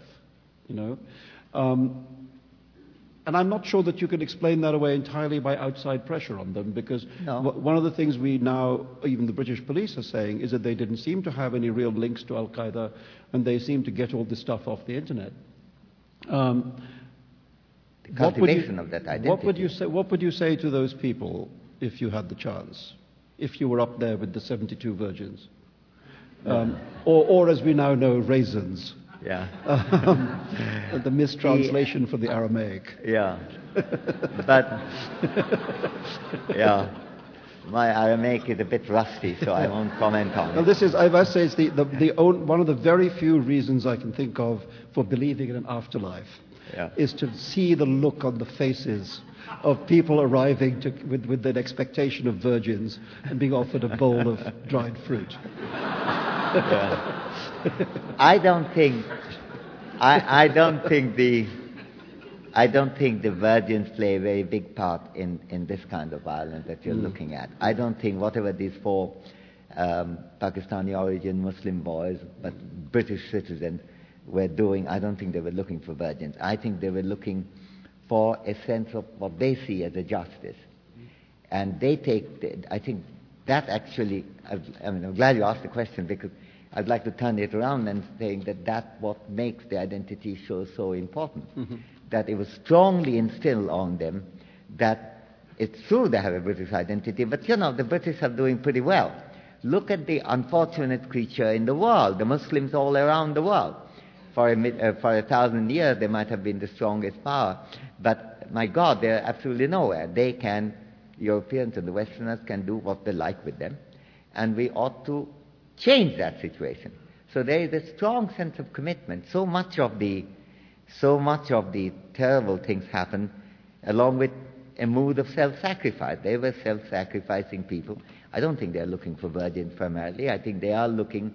you know. Um, and I'm not sure that you can explain that away entirely by outside pressure on them, because No. one of the things we now, even the British police are saying, is that they didn't seem to have any real links to Al Qaeda, and they seem to get all this stuff off the internet. Um, The what would you- cultivation of that identity. What would you say? What would you say to those people if you had the chance? If you were up there with the 72 virgins, um, or, or as we now know, raisins, Yeah. um, the mistranslation for the Aramaic. Yeah. But, yeah. My Aramaic is a bit rusty, so I won't comment on it. Well, this is, I must say, it's the, the, the own, one of the very few reasons I can think of for believing in an afterlife Yeah. is to see the look on the faces of people arriving to, with, with an expectation of virgins and being offered a bowl of dried fruit. I don't think, I, I don't think the, I don't think the virgins play a very big part in, in this kind of violence that you're looking at. I don't think whatever these four um, Pakistani origin Muslim boys, but British citizens, were doing, I don't think they were looking for virgins. I think they were looking for a sense of what they see as a justice. And they take, the, I think that actually, I mean, I'm glad you asked the question because I'd like to turn it around and saying that that's what makes the identity show so important. That it was strongly instilled on them that it's true they have a British identity, but you know, the British are doing pretty well. Look at the unfortunate creature in the world, the Muslims all around the world. For a, uh, for a thousand years, they might have been the strongest power. But my God, they're absolutely nowhere. They can, Europeans and the Westerners can do what they like with them. And we ought to change that situation. So there is a strong sense of commitment. So much of the, so much of the terrible things happen along with a mood of self-sacrifice. They were self-sacrificing people. I don't think they're looking for virgins primarily. I think they are looking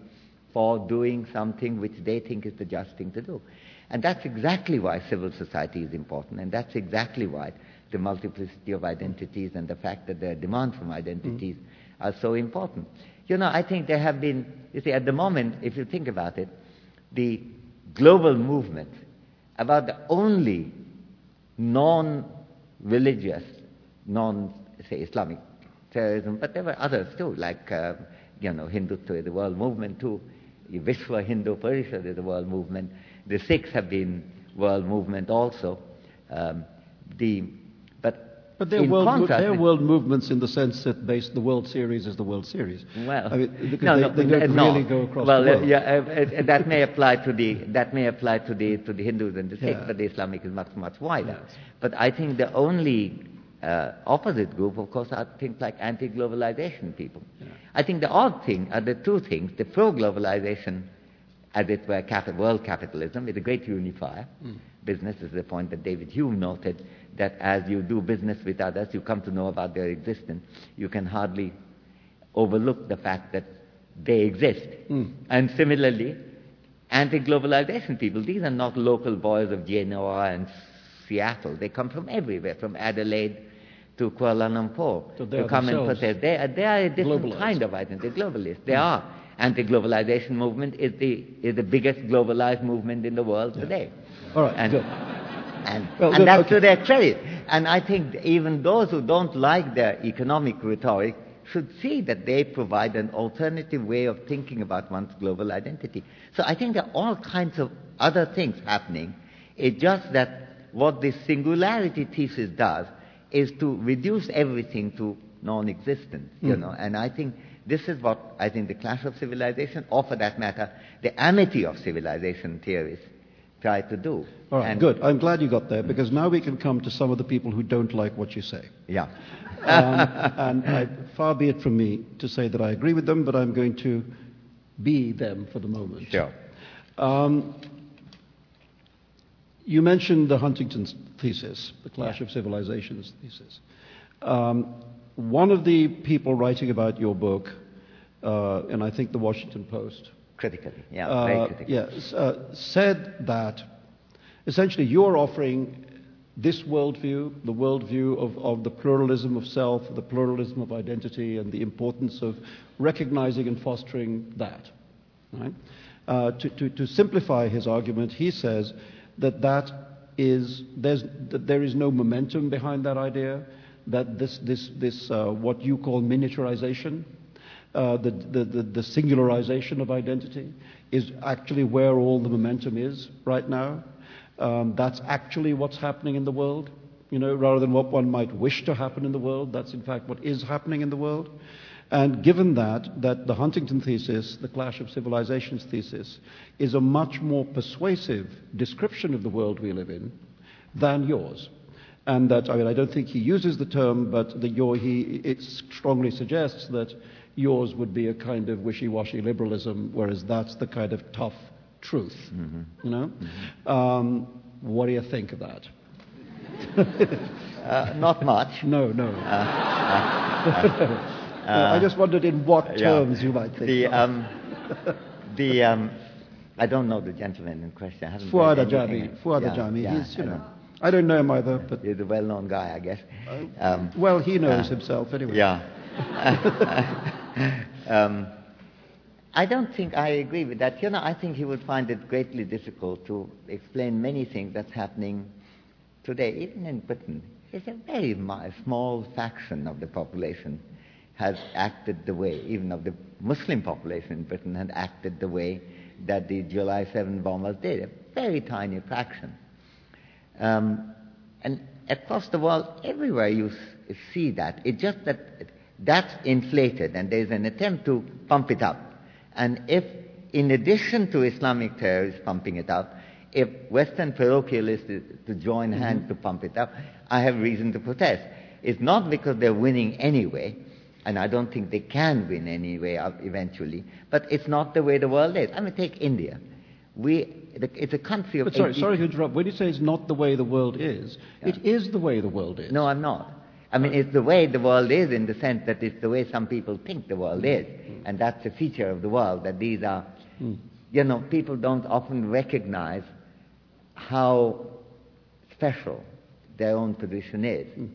for doing something which they think is the just thing to do. And that's exactly why civil society is important, and that's exactly why the multiplicity of identities and the fact that there are demands from identities mm-hmm. are so important. You know, I think there have been, you see, at the moment, if you think about it, the global movement about the only non-religious, non, say, Islamic terrorism, but there were others too, like, uh, you know, Hindutva the world movement too. Vishwa Hindu Parishad is the world movement. The Sikhs have been world movement also. Um, the, but they're world, contrast, they're world movements in the sense that base the World Series is the World Series. Well, I mean, no, they, no, they uh, don't no. really go across well, the uh, world. yeah, uh, uh, that may apply to the that may apply to the to the Hindus and the Sikhs, Yeah. but the Islamic is much much wider. Yes. But I think the only uh, opposite group, of course, are things like anti-globalization people. I think the odd thing are the two things: the pro-globalization, as it were, capi- world capitalism is a great unifier. Business is the point that David Hume noted that as you do business with others, you come to know about their existence. You can hardly overlook the fact that they exist. Hmm. And similarly, anti-globalization people, these are not local boys of Genoa and Seattle. They come from everywhere, from Adelaide to Kuala Lumpur So to come and protest. They are, they are a different globalized. kind of identity, globalists. They hmm. are. Anti-globalization movement is the, is the biggest globalized movement in the world today. All right, And, good. And, Well, and that's okay. to their credit. And I think even those who don't like their economic rhetoric should see that they provide an alternative way of thinking about one's global identity. So I think there are all kinds of other things happening. It's just that what this singularity thesis does is to reduce everything to non-existent, you Hmm. know. And I think this is what I think the clash of civilization, or for that matter, the amity of civilization theories try to do. All right, And- good. I'm glad you got there because now we can come to some of the people who don't like what you say. Yeah. Um, and I, far be it from me to say that I agree with them, but I'm going to be them for the moment. Sure. Um, you mentioned the Huntington thesis, the Clash Yeah. of Civilizations thesis. Um, one of the people writing about your book, uh, and I think the Washington Post, Critically. Yeah, uh, very critically. yes, uh, said that essentially you're offering this worldview, the worldview of, of the pluralism of self, the pluralism of identity, and the importance of recognizing and fostering that. Right? Uh, to, to, to simplify his argument, he says that that is there's, that there is no momentum behind that idea, that this, this, this uh, what you call miniaturization, uh, the, the, the, the singularization of identity is actually where all the momentum is right now. Um, that's actually what's happening in the world, you know, rather than what one might wish to happen in the world. That's in fact what is happening in the world. And given that, that the Huntington thesis, the Clash of Civilizations thesis, is a much more persuasive description of the world we live in than yours. And that, I mean, I don't think he uses the term, but the, your, he, it strongly suggests that yours would be a kind of wishy-washy liberalism, whereas that's the kind of tough truth. You know? Um, what do you think of that? Uh, not much. No, no. No, I just wondered in what Yeah. terms you might think. The, of. um, the, um, I don't know the gentleman in question. I Fuad. Ajami. Fuad Yeah, Ajami. yeah, He's, you I know, know. I don't know him either, but He's a well-known guy, I guess. Um, well, he knows uh, himself anyway. Yeah. um, I don't think I agree with that. You know, I think he would find it greatly difficult to explain many things that's happening today, even in Britain. It's a very small faction of the population has acted the way, even of the Muslim population in Britain, had acted the way that the July 7 bombers did. A very tiny fraction. Um, and across the world, everywhere you see that. It's just that that's inflated and there's an attempt to pump it up. And if, in addition to Islamic terrorists pumping it up, if Western parochialists to join hands to pump it up, I have reason to protest. It's not because they're winning anyway, and I don't think they can win anyway uh, eventually, but it's not the way the world is. I mean, take India. We, it's a country of But sorry, 80 sorry to interrupt. When you say it's not the way the world is, it is the way the world is. No, I'm not. I mean, it's the way the world is in the sense that it's the way some people think the world is. Mm. And that's a feature of the world, that these are, mm. you know, people don't often recognize how special their own position is. Mm.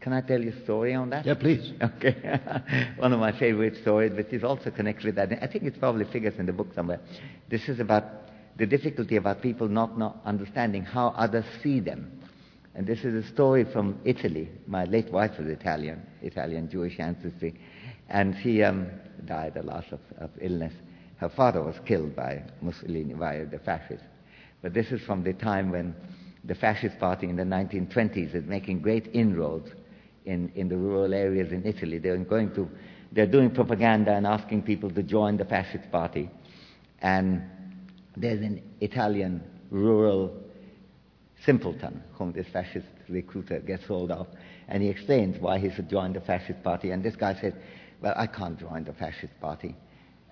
Can I tell you a story on that? Yeah, please. Okay. One of my favorite stories, which is also connected with that. I think it probably figures in the book somewhere. This is about the difficulty about people not, not understanding how others see them. And this is a story from Italy. My late wife was Italian, Italian Jewish ancestry. And she um, died, alas, of, of illness. Her father was killed by Mussolini, by the fascists. But this is from the time when the fascist party in the 1920s is making great inroads in, in the rural areas in Italy. They're going to, they're doing propaganda and asking people to join the fascist party. And there's an Italian rural simpleton whom this fascist recruiter gets hold of, and he explains why he should join the fascist party. And this guy said, Well, I can't join the fascist party.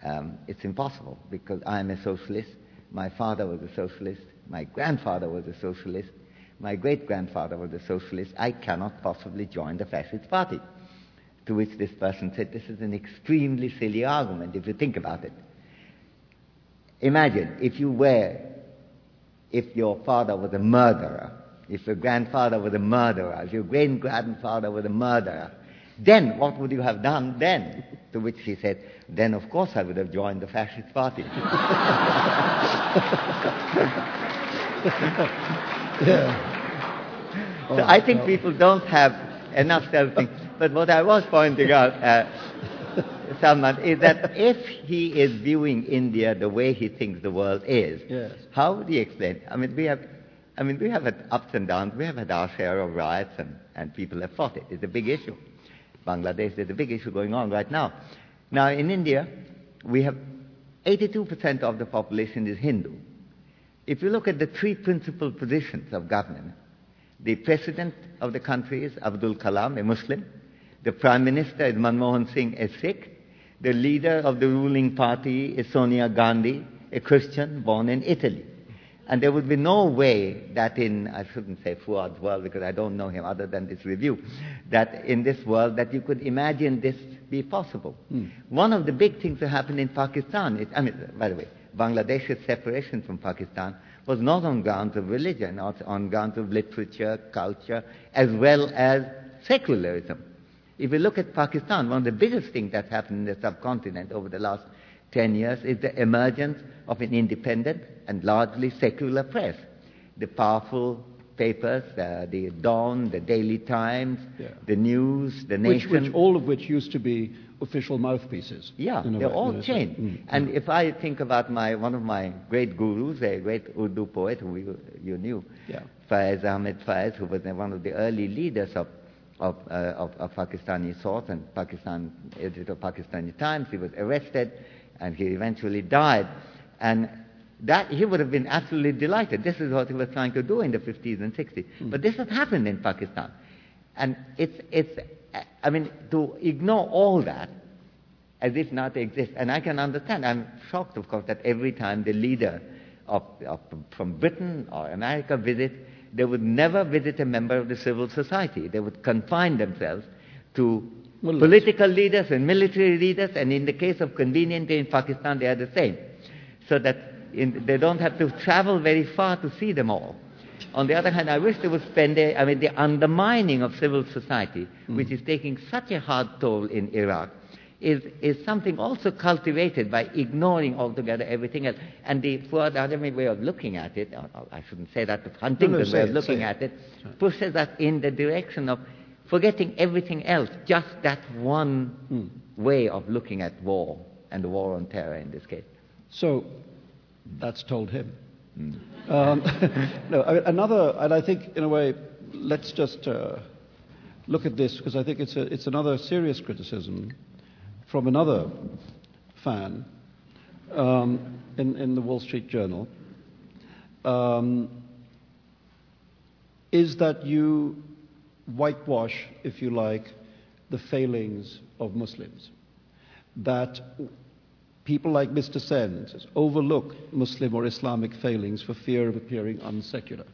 Um, it's impossible because I'm a socialist. My father was a socialist. My grandfather was a socialist. My great grandfather was a socialist. I cannot possibly join the fascist party. To which this person said, This is an extremely silly argument if you think about it. Imagine if you were, if your father was a murderer, if your grandfather was a murderer, if your great grandfather was a murderer, then what would you have done then? To which he said, Then of course I would have joined the fascist party. yeah. So I think people don't have enough self-think. But what I was pointing out, uh, Salman, is that if he is viewing India the way he thinks the world is, Yes. how would he explain? I mean, we have, I mean, we have had ups and downs. We have had our share of riots, and, and people have fought it. It's a big issue. Bangladesh, there's a big issue going on right now. Now, in India, we have 82% of the population is Hindu. If you look at the three principal positions of government, the president of the country is Abdul Kalam, a Muslim. The prime minister is Manmohan Singh, a Sikh. The leader of the ruling party is Sonia Gandhi, a Christian born in Italy. And there would be no way that in, I shouldn't say Fouad's world because I don't know him other than this review, that in this world that you could imagine this be possible. Hmm. One of the big things that happened in Pakistan, is, I mean, by the way, Bangladesh's separation from Pakistan was not on grounds of religion, not on grounds of literature, culture, as well as secularism. If you look at Pakistan, one of the biggest things that happened in the subcontinent over the last 10 years is the emergence of an independent and largely secular press. The powerful papers, uh, the Dawn, the Daily Times, Yeah. the News, the Nation. which, all of which used to be official mouthpieces. Yeah, they're way, all you know, so- changed. Mm, And if I think about my one of my great gurus, a great Urdu poet who you, you knew, Yeah. Faiz Ahmed Faiz, who was one of the early leaders of of, uh, of, of Pakistani thought and Pakistan editor of Pakistani Times, he was arrested, and he eventually died. And that he would have been absolutely delighted. This is what he was trying to do in the 50s and 60s. But this has happened in Pakistan. And it's, it's, I mean, to ignore all that as if not to exist. And I can understand. I'm shocked, of course, that every time the leader of, of, from Britain or America visit, they would never visit a member of the civil society. They would confine themselves to political leaders and military leaders, and in the case of convenience in Pakistan, they are the same. So that in, they don't have to travel very far to see them all. On the other hand, I wish they would spend, a, I mean, the undermining of civil society, mm. which is taking such a hard toll in Iraq, is, is something also cultivated by ignoring altogether everything else. And the Fouad Ajami way of looking at it, or, or I shouldn't say that, the Huntington say way of looking say at it. it, pushes us in the direction of forgetting everything else, just that one way of looking at war, and the war on terror in this case. So that's told him. Um, no, I mean, another, and I think in a way, let's just uh, look at this because I think it's, a, it's another serious criticism from another fan um, in, in the Wall Street Journal. Um, is that you whitewash, if you like, the failings of Muslims. That people like Mr. Sen says, overlook Muslim or Islamic failings for fear of appearing unsecular.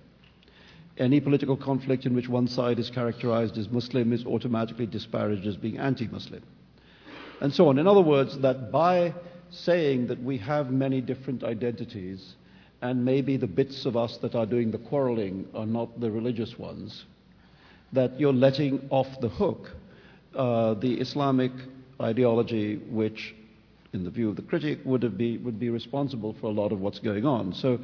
Any political conflict in which one side is characterized as Muslim is automatically disparaged as being anti Muslim. And so on. In other words, that by saying that we have many different identities, and maybe the bits of us that are doing the quarreling are not the religious ones, that you're letting off the hook uh, the Islamic ideology, which, in the view of the critic, would, have be, would be responsible for a lot of what's going on. So,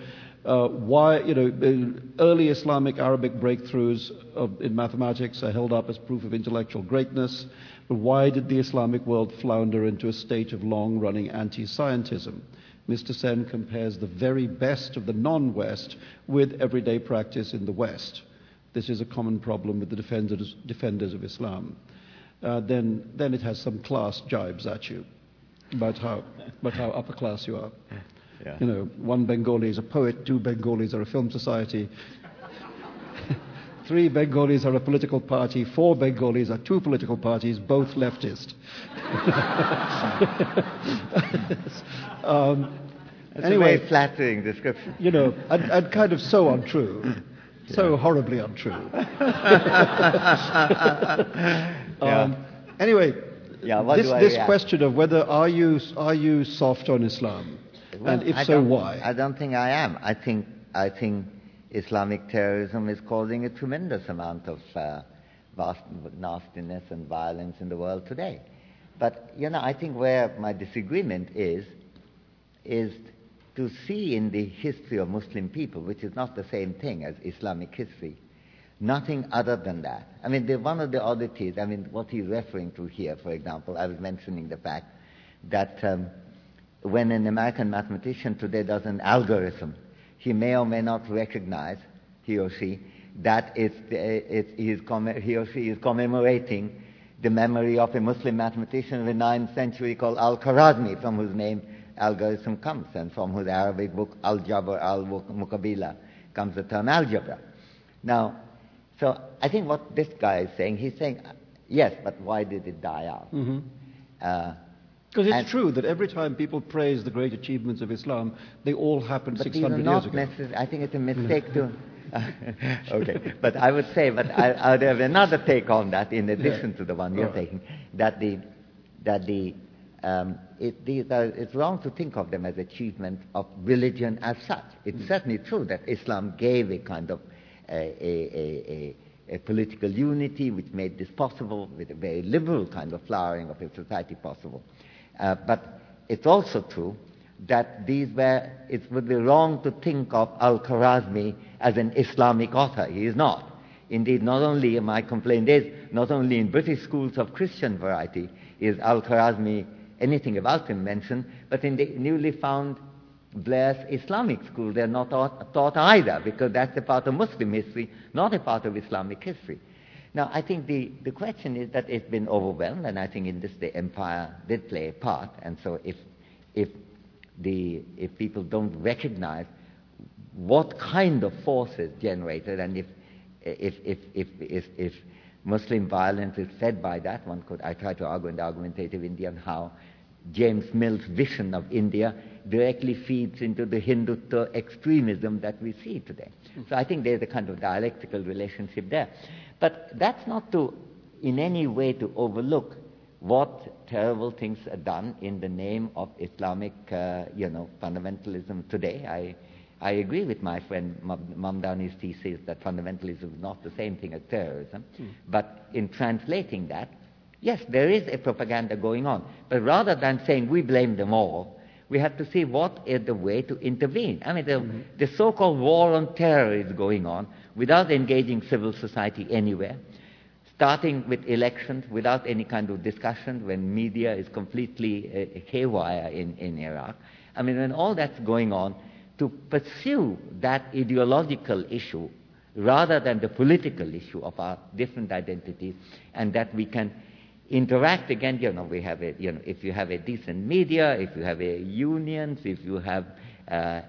uh, why, you know, uh, early Islamic Arabic breakthroughs of, in mathematics are held up as proof of intellectual greatness, but why did the Islamic world flounder into a state of long running anti scientism? Mr. Sen compares the very best of the non West with everyday practice in the West. This is a common problem with the defenders, defenders of Islam. Uh, then, then it has some class jibes at you about how, about how upper class you are. Yeah. You know, one Bengali is a poet, two Bengalis are a film society, three Bengalis are a political party, four Bengalis are two political parties, both leftist. um, It's anyway, a very flattering description. you know, and, and kind of so untrue. So horribly untrue. Yeah. Um, Anyway, Yeah, this, this question of whether are you, are you soft on Islam? and if I so, why? I don't think I am. I think, I think Islamic terrorism is causing a tremendous amount of uh, vast nastiness and violence in the world today. But, you know, I think where my disagreement is, is to see in the history of Muslim people, which is not the same thing as Islamic history, nothing other than that. I mean, the, one of the oddities, I mean, what he's referring to here, for example, I was mentioning the fact that um, when an American mathematician today does an algorithm, he may or may not recognize, he or she, that it's, it's, he, he or she is commemorating the memory of a Muslim mathematician of the 9th century called Al-Khwarizmi, from whose name algorithm comes, and from whose Arabic book Al-Jabr al-Mukabila comes the term algebra. Now, so I think what this guy is saying, he's saying, yes, but why did it die out? Mhm. Uh, Because it's true that every time people praise the great achievements of Islam, they all happened But these are 600 not years ago. necess- I think it's a mistake to. okay, but I would say, but I, I would have another take on that in addition Yeah. to the one you're right. taking. That the that the um, it, these are, it's wrong to think of them as achievements of religion as such. It's certainly true that Islam gave a kind of a, a, a, political unity which made this possible, with a very liberal kind of flowering of a society possible. Uh, but it's also true that these were, it would be wrong to think of Al-Khwarizmi as an Islamic author. He is not. Indeed, not only, my complaint is, not only in British schools of Christian variety is Al-Khwarizmi anything about him mentioned, but in the newly found Blair's Islamic school, they're not taught, taught either, because that's a part of Muslim history, not a part of Islamic history. Now, I think the, the question is that it's been overwhelmed, and I think in this the empire did play a part, and so if, if, the, if people don't recognize what kind of force is generated, and if, if, if, if, if, if Muslim violence is fed by that, one could, I try to argue in the argumentative Indian how James Mill's vision of India directly feeds into the Hindutva extremism that we see today. So I think there's a kind of dialectical relationship there. But that's not to, in any way, to overlook what terrible things are done in the name of Islamic, uh, you know, fundamentalism today. I, I agree with my friend Mam- Mamdani's thesis that fundamentalism is not the same thing as terrorism. But in translating that, yes, there is a propaganda going on. But rather than saying we blame them all, we have to see what is the way to intervene. I mean, the, the so-called war on terror is going on without engaging civil society anywhere, starting with elections without any kind of discussion when media is completely uh, haywire in, in Iraq. I mean, when all that's going on, to pursue that ideological issue rather than the political issue of our different identities, and that we can interact again. You know, we have a, you know, if you have a decent media, if you have a unions, if you have uh,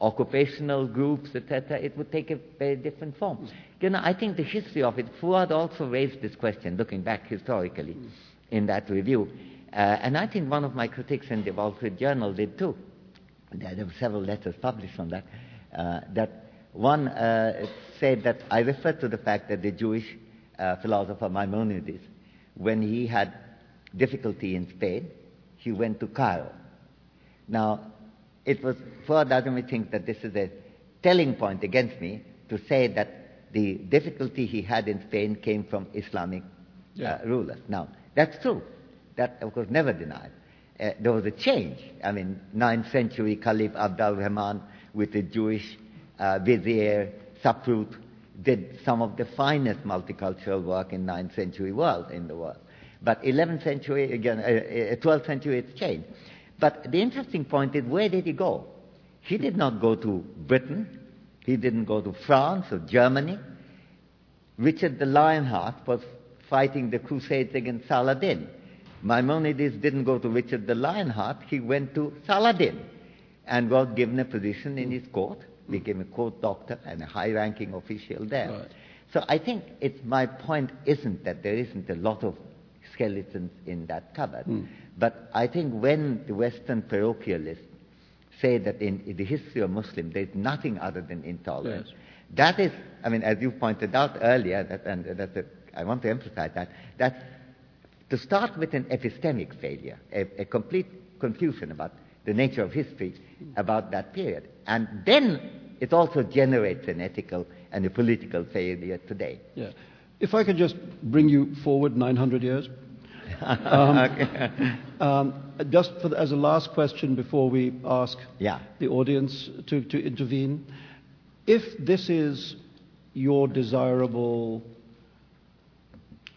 occupational groups, etc., it would take a very different form. You know, I think the history of it, Fouad also raised this question, looking back historically in that review. Uh, and I think one of my critics in the Wall Street Journal did too. There were several letters published on that. Uh, that one uh, said that I referred to the fact that the Jewish uh, philosopher Maimonides, when he had difficulty in Spain, he went to Cairo. Now, it was Fouad Ajami think that this is a telling point against me to say that the difficulty he had in Spain came from Islamic Yeah. uh, rulers. Now, that's true. That, of course, never denied. Uh, there was a change. I mean, 9th century Caliph Abd al-Rahman with the Jewish uh, vizier Saprut did some of the finest multicultural work in 9th century world in the world. But 11th century, again, uh, uh, 12th century, it's changed. But the interesting point is, where did he go? He did not go to Britain. He didn't go to France or Germany. Richard the Lionheart was fighting the Crusades against Saladin. Maimonides didn't go to Richard the Lionheart, he went to Saladin and was given a position in his court, became a court doctor and a high ranking official there. Right. So I think it's, my point isn't that there isn't a lot of skeletons in that cupboard, hmm. but I think when the Western parochialists say that in, in the history of Muslim there's nothing other than intolerance, Yes. that is, I mean, as you pointed out earlier, that, and that's a, I want to emphasize that, that to start with an epistemic failure, a, a complete confusion about the nature of history about that period. And then it also generates an ethical and a political failure today. Yeah. If I could just bring you forward 900 years. Um, um, just the, as a last question before we ask yeah. the audience to, to intervene, if this is your desirable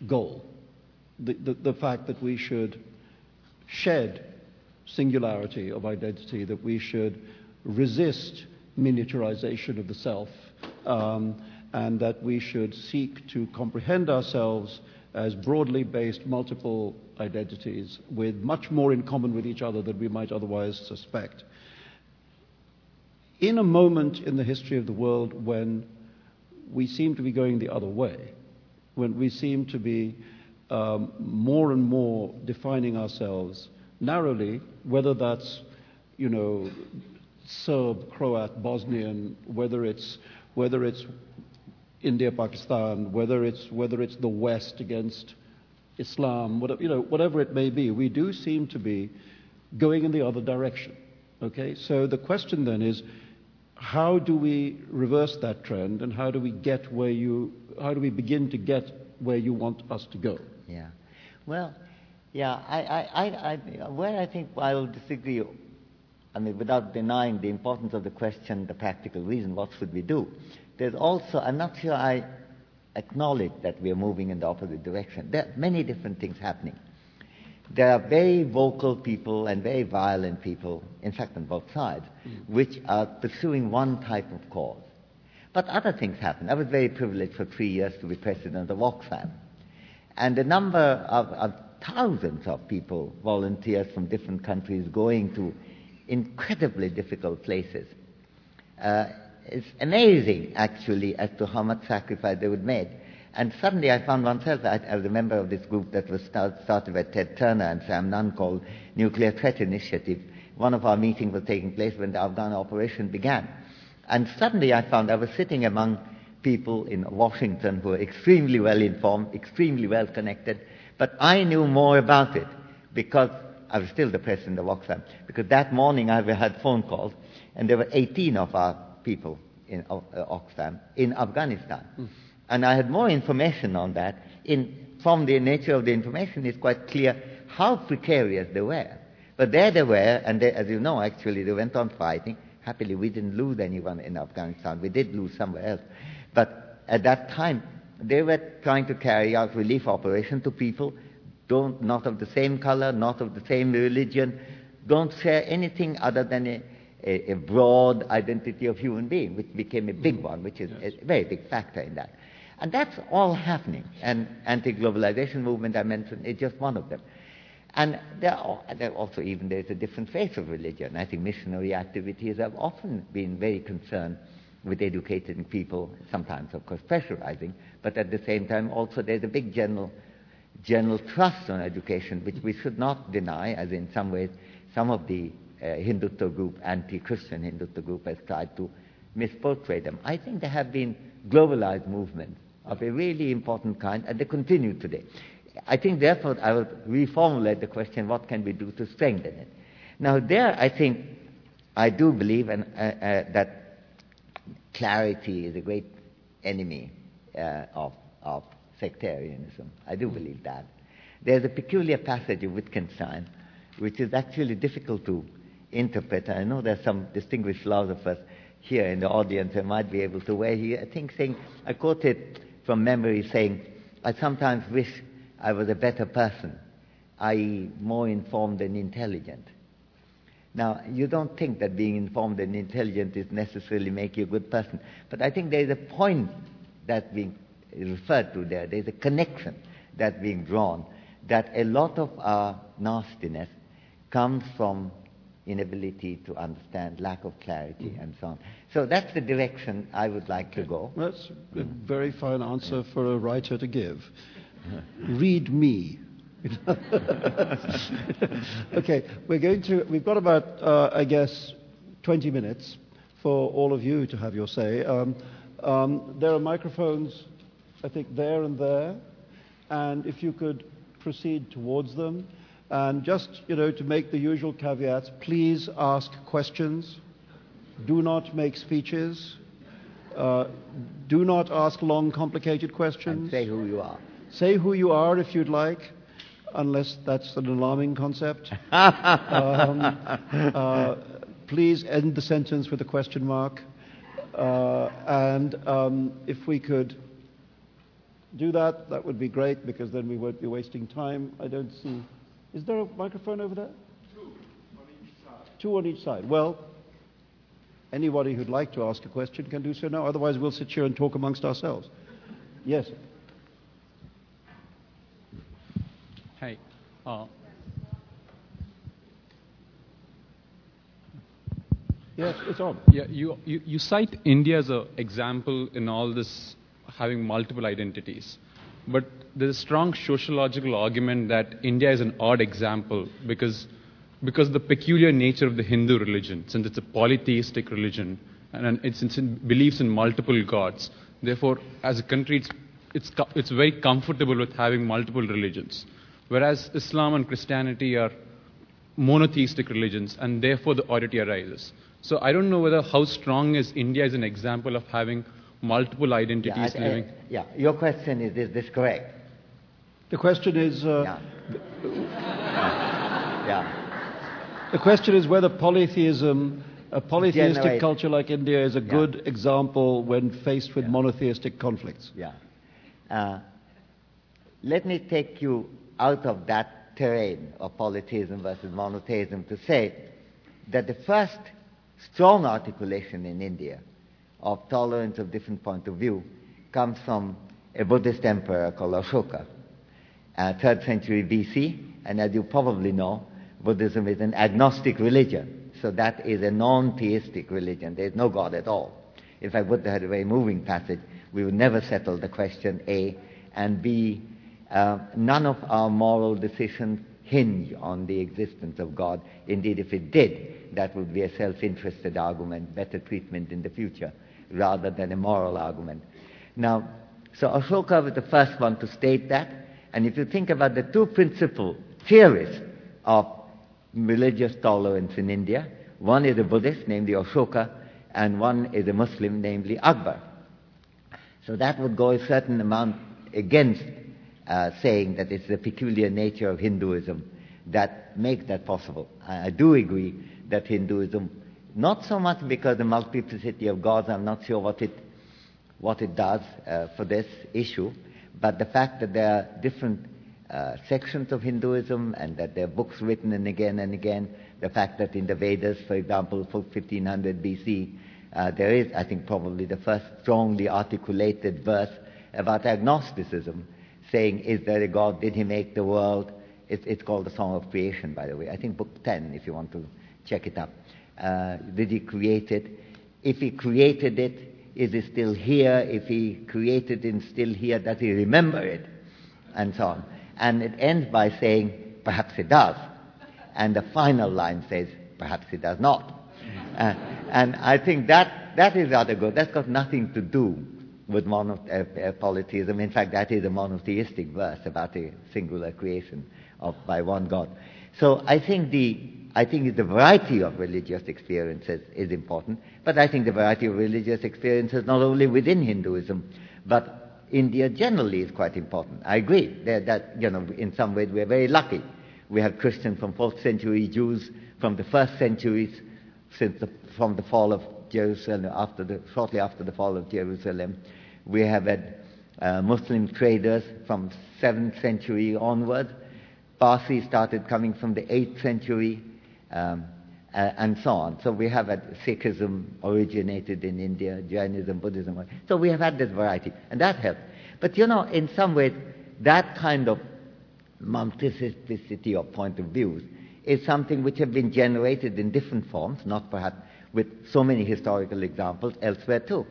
goal, the, the, the fact that we should shed singularity of identity, that we should resist miniaturization of the self, um, and that we should seek to comprehend ourselves as broadly based multiple identities with much more in common with each other than we might otherwise suspect. In a moment in the history of the world when we seem to be going the other way, when we seem to be um, more and more defining ourselves narrowly, whether that's, you know, Serb, Croat, Bosnian, whether it's, whether it's India, Pakistan, whether it's, whether it's the West against Islam, whatever, you know, whatever it may be, we do seem to be going in the other direction. Okay? So the question then is, how do we reverse that trend and how do we get where you, how do we begin to get where you want us to go? Yeah. Well, yeah, I, I, I, I, where I think I will disagree, I mean, without denying the importance of the question, the practical reason, what should we do? There's also, I'm not sure I acknowledge that we are moving in the opposite direction. There are many different things happening. There are very vocal people and very violent people, in fact, on both sides, mm. which are pursuing one type of cause. But other things happen. I was very privileged for three years to be president of Oxfam. And the number of, of thousands of people, volunteers from different countries, going to incredibly difficult places. Uh, it's amazing, actually, as to how much sacrifice they would make. And suddenly I found myself as a member of this group that was start, started by Ted Turner and Sam Nunn called Nuclear Threat Initiative. One of our meetings was taking place when the Afghan operation began. And suddenly I found I was sitting among people in Washington who were extremely well informed, extremely well connected, but I knew more about it because I was still the president of Oxfam. Because that morning I had phone calls, and there were 18 of our people in uh, Oxfam in Afghanistan. Mm. And I had more information on that. In, from the nature of the information, it's quite clear how precarious they were. But there they were, and they, as you know, actually, they went on fighting. Happily, we didn't lose anyone in Afghanistan. We did lose somewhere else. But at that time, they were trying to carry out relief operation to people don't, not of the same color, not of the same religion, don't share anything other than a, a, a broad identity of human being, which became a big mm-hmm. one, which is yes. a very big factor in that. And that's all happening. And anti-globalization movement I mentioned is just one of them. And there, are, there also even there's a different face of religion. I think missionary activities have often been very concerned with educating people, sometimes of course pressurizing, but at the same time also there's a big general general trust on education, which we should not deny, as in some ways some of the uh, Hindutva group, anti-Christian Hindutva group, has tried to misportray them. I think there have been globalized movements of a really important kind, and they continue today. I think, therefore, I will reformulate the question, what can we do to strengthen it? Now, there, I think, I do believe and, uh, uh, that clarity is a great enemy Uh, of, of sectarianism. I do believe that. There's a peculiar passage of Wittgenstein which is actually difficult to interpret. I know there's some distinguished philosophers here in the audience who might be able to, where he, I think, saying, I quote it from memory saying, I sometimes wish I was a better person, i.e., more informed and intelligent. Now, you don't think that being informed and intelligent is necessarily make you a good person, but I think there is a point that's being referred to there. There's a connection that's being drawn that a lot of our nastiness comes from inability to understand, lack of clarity, and so on. So that's the direction I would like to go. That's a very fine answer for a writer to give. Read me. okay, we're going to. We've got about, uh, I guess, 20 minutes for all of you to have your say. Um, um, there are microphones I think, there and there. And if you could proceed towards them. And just, you know, to make the usual caveats, please ask questions. Do not make speeches. Uh, do not ask long, complicated questions. And say who you are. Say who you are if you'd like, unless that's an alarming concept. um, uh, please end the sentence with a question mark. Uh, and um, if we could do that, that would be great because then we won't be wasting time. I don't see. Is there a microphone over there? Two on each side. Two on each side. Well, anybody who'd like to ask a question can do so now. Otherwise, we'll sit here and talk amongst ourselves. Yes. Hi. Uh, Yes, it's on. yeah, you, you, you cite India as an example in all this having multiple identities. But there's a strong sociological argument that India is an odd example because, because the peculiar nature of the Hindu religion, since it's a polytheistic religion and it's, it's in, believes in multiple gods. Therefore, as a country, it's, it's, it's very comfortable with having multiple religions. Whereas Islam and Christianity are monotheistic religions, and therefore the oddity arises. So I don't know whether how strong is India as an example of having multiple identities Yeah, I- I- living. yeah, your question is, is this correct? The question is, uh, Yeah. yeah. the question is whether polytheism, a polytheistic Generate- culture like India, is a Yeah. good example when faced with Yeah. monotheistic conflicts. Yeah. Uh, let me take you out of that terrain of polytheism versus monotheism to say that the first strong articulation in India of tolerance of different point of view comes from a Buddhist emperor called Ashoka, uh, 3rd century BC, and as you probably know, Buddhism is an agnostic religion, so that is a non-theistic religion. There is no God at all. In fact, Buddha had a very moving passage. We would never settle the question, A, and B, uh, none of our moral decisions hinge on the existence of God. Indeed, if it did, that would be a self-interested argument, better treatment in the future, rather than a moral argument. Now, so Ashoka was the first one to state that, and if you think about the two principal theories of religious tolerance in India, one is a Buddhist, namely Ashoka, and one is a Muslim, namely Akbar. So that would go a certain amount against uh, saying that it's the peculiar nature of Hinduism that makes that possible. I, I do agree that Hinduism, not so much because the multiplicity of gods, I'm not sure what it, what it does uh, for this issue, but the fact that there are different uh, sections of Hinduism and that there are books written and again and again, the fact that in the Vedas, for example, for 1500 BC, uh, there is, I think, probably the first strongly articulated verse about agnosticism, saying, Is there a God? Did he make the world? It, it's called the Song of Creation, by the way. I think book 10, if you want to check it up. Uh, did he create it? If he created it, is it still here? If he created it and still here, does he remember it? And so on. And it ends by saying, perhaps it does. And the final line says, perhaps it does not. Uh, and I think that, that is rather good. That's got nothing to do with mono, uh, uh, polytheism. In fact, that is a monotheistic verse about a singular creation of, by one God. So I think the, I think the variety of religious experiences is important, but I think the variety of religious experiences not only within Hinduism, but India generally is quite important. I agree that, that you know, in some ways we're very lucky. We have Christians from 4th century, Jews from the first centuries, since the, from the fall of Jerusalem, after the, shortly after the fall of Jerusalem. We have had uh, Muslim traders from 7th century onward. Parsi started coming from the 8th century, um, uh, and so on. So we have had Sikhism originated in India, Jainism, Buddhism. So we have had this variety, and that helped. But you know, in some ways, that kind of multiplicity of point of views is something which have been generated in different forms, not perhaps with so many historical examples elsewhere too.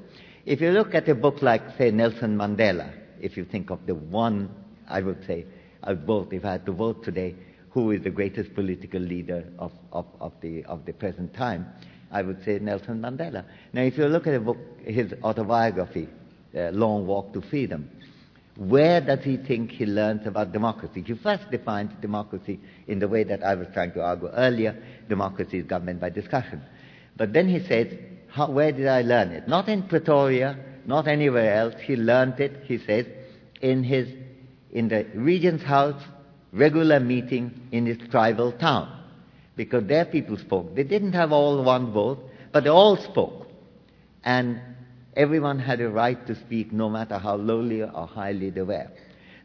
If you look at a book like, say, Nelson Mandela, if you think of the one, I would say, I'd vote, if I had to vote today, who is the greatest political leader of, of, of, the, of the present time, I would say Nelson Mandela. Now, if you look at book, his autobiography, uh, Long Walk to Freedom, where does he think he learns about democracy? He first defines democracy in the way that I was trying to argue earlier. Democracy is government by discussion. But then he says, how, where did I learn it? Not in Pretoria, not anywhere else. He learned it, he says, in his, in the regent's house, regular meeting in his tribal town. Because there people spoke. They didn't have all one vote, but they all spoke. And everyone had a right to speak no matter how lowly or highly they were.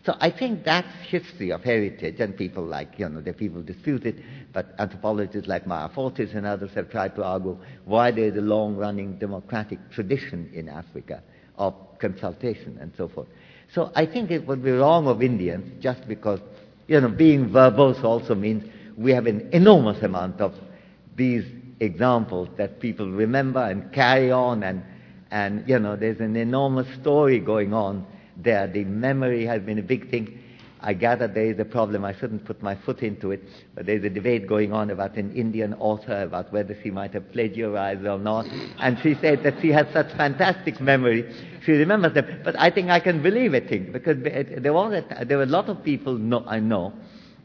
So I think that's history of heritage, and people like, you know, the people dispute it, but anthropologists like Meyer Fortes and others have tried to argue why there's a long-running democratic tradition in Africa of consultation and so forth. So I think it would be wrong of Indians just because, you know, being verbose also means we have an enormous amount of these examples that people remember and carry on and, and you know, there's an enormous story going on there. The memory has been a big thing. I gather there is a problem. I shouldn't put my foot into it, but there's a debate going on about an Indian author about whether she might have plagiarized or not. And she said that she has such fantastic memory. She remembers them. But I think I can believe it, thing, because there, was a, there were a lot of people know, I know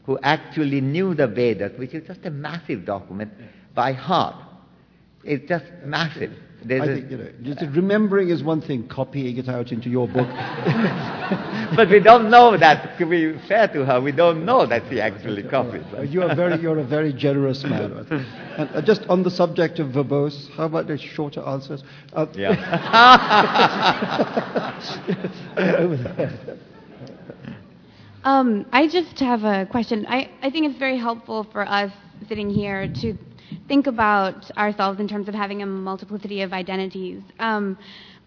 who actually knew the Vedas, which is just a massive document, by heart. It's just massive. There's I think, you know, just remembering is one thing, copying it out into your book. but we don't know that. To be fair to her, we don't know that she actually copied. you are very, you're a very generous man. and uh, just on the subject of verbose, how about the shorter answers? Uh, yeah. um, I just have a question. I, I think it's very helpful for us sitting here to think about ourselves in terms of having a multiplicity of identities. Um,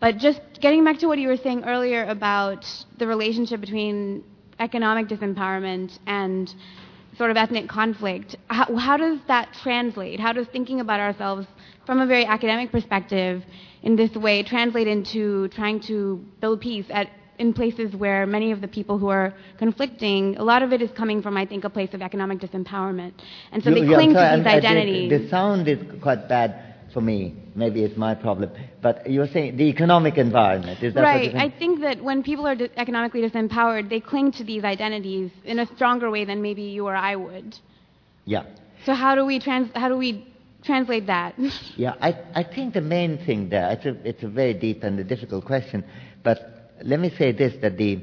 but just getting back to what you were saying earlier about the relationship between economic disempowerment and sort of ethnic conflict, how, how does that translate? How does thinking about ourselves from a very academic perspective in this way translate into trying to build peace at in places where many of the people who are conflicting, a lot of it is coming from, I think, a place of economic disempowerment. And so they yeah, cling sorry, to these I, identities. I the sound is quite bad for me. Maybe it's my problem. But you're saying the economic environment. Is that right. I think that when people are di- economically disempowered, they cling to these identities in a stronger way than maybe you or I would. Yeah. So how do we trans- how do we translate that? yeah, I, I think the main thing there, it's a, it's a very deep and a difficult question, but let me say this that the,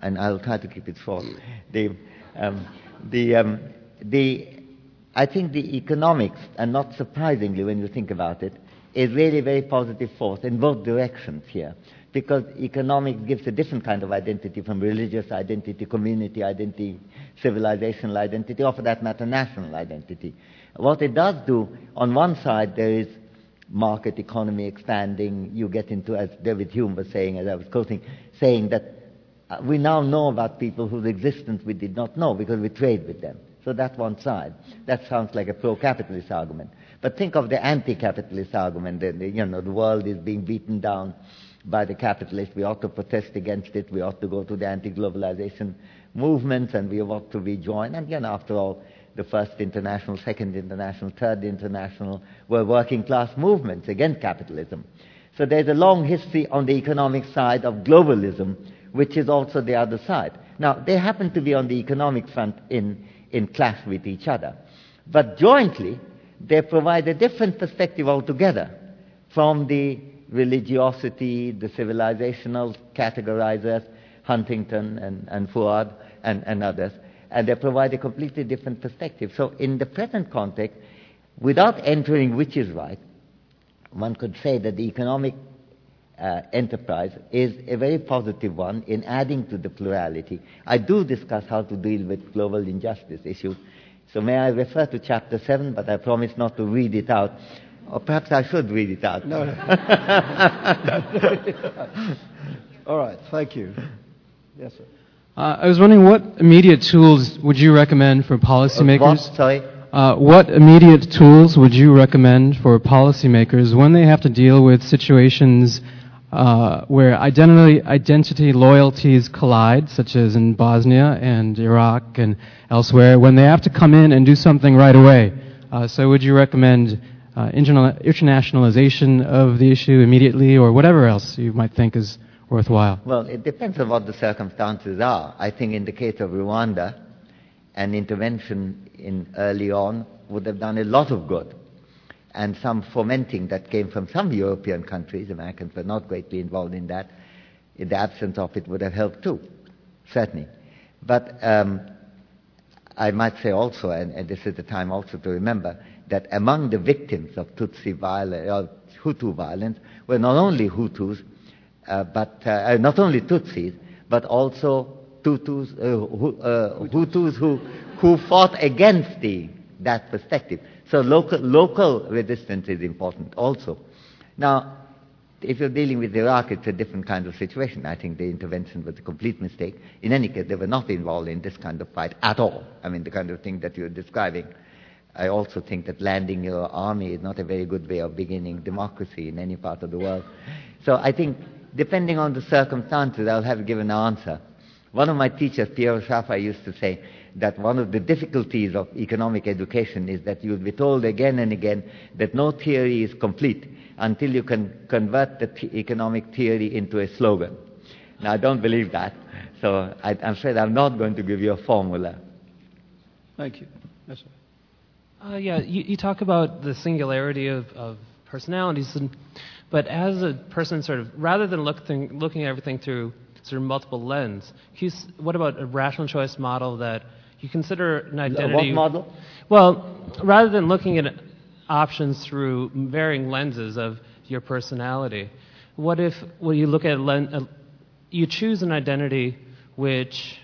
and I'll try to keep it short. The, um, the, um, the, I think the economics, and not surprisingly when you think about it, is really a very positive force in both directions here. Because economics gives a different kind of identity from religious identity, community identity, civilizational identity, or for that matter, national identity. What it does do, on one side, there is market economy expanding, you get into, as David Hume was saying, as I was quoting, saying that uh, we now know about people whose existence we did not know because we trade with them. So that's one side. That sounds like a pro-capitalist argument. But think of the anti-capitalist argument. That, you know, the world is being beaten down by the capitalists. We ought to protest against it. We ought to go to the anti-globalization movements, and we ought to rejoin. And you know, after all, the first international, second international, third international were working class movements against capitalism. So there's a long history on the economic side of globalism, which is also the other side. Now, they happen to be on the economic front in, in clash with each other. But jointly, they provide a different perspective altogether from the religiosity, the civilizational categorizers, Huntington and, and Fouad and, and others, and they provide a completely different perspective. So in the present context, without entering which is right, one could say that the economic uh, enterprise is a very positive one in adding to the plurality. I do discuss how to deal with global injustice issues. So may I refer to chapter 7, but I promise not to read it out. Or perhaps I should read it out. No. no. All right, thank you. Yes, sir. Uh, I was wondering what immediate tools would you recommend for policymakers? Uh? Sorry? Uh, what immediate tools would you recommend for policymakers when they have to deal with situations uh, where identity, identity loyalties collide, such as in Bosnia and Iraq and elsewhere, when they have to come in and do something right away? Uh, so, would you recommend uh, internationalization of the issue immediately, or whatever else you might think is worthwhile? Well, it depends on what the circumstances are. I think in the case of Rwanda, an intervention in early on would have done a lot of good. And some fomenting that came from some European countries, Americans were not greatly involved in that, in the absence of it would have helped too, certainly. But um, I might say also, and, and, this is the time also to remember, that among the victims of Tutsi violence, or Hutu violence, were not only Hutus, but uh, not only Tutsis, but also Tutus, uh, uh, Hutus who, who fought against the, that perspective. So local, local resistance is important also. Now, if you're dealing with Iraq, it's a different kind of situation. I think the intervention was a complete mistake. In any case, they were not involved in this kind of fight at all. I mean, the kind of thing that you're describing. I also think that landing your army is not a very good way of beginning democracy in any part of the world. So I think, depending on the circumstances, I'll have given an answer. One of my teachers, Piero Sraffa, used to say that one of the difficulties of economic education is that you'll be told again and again that no theory is complete until you can convert the th- economic theory into a slogan. Now, I don't believe that, so I, am afraid I'm not going to give you a formula. Thank you. Yes, sir. Uh, yeah, you, you, talk about the singularity of, of personalities, and, but as a person, sort of, rather than look th- looking at everything through sort of multiple lens, you, what about a rational choice model that you consider an identity? What model? Well, rather than looking at options through varying lenses of your personality. What if when you look at len- uh, you choose an identity which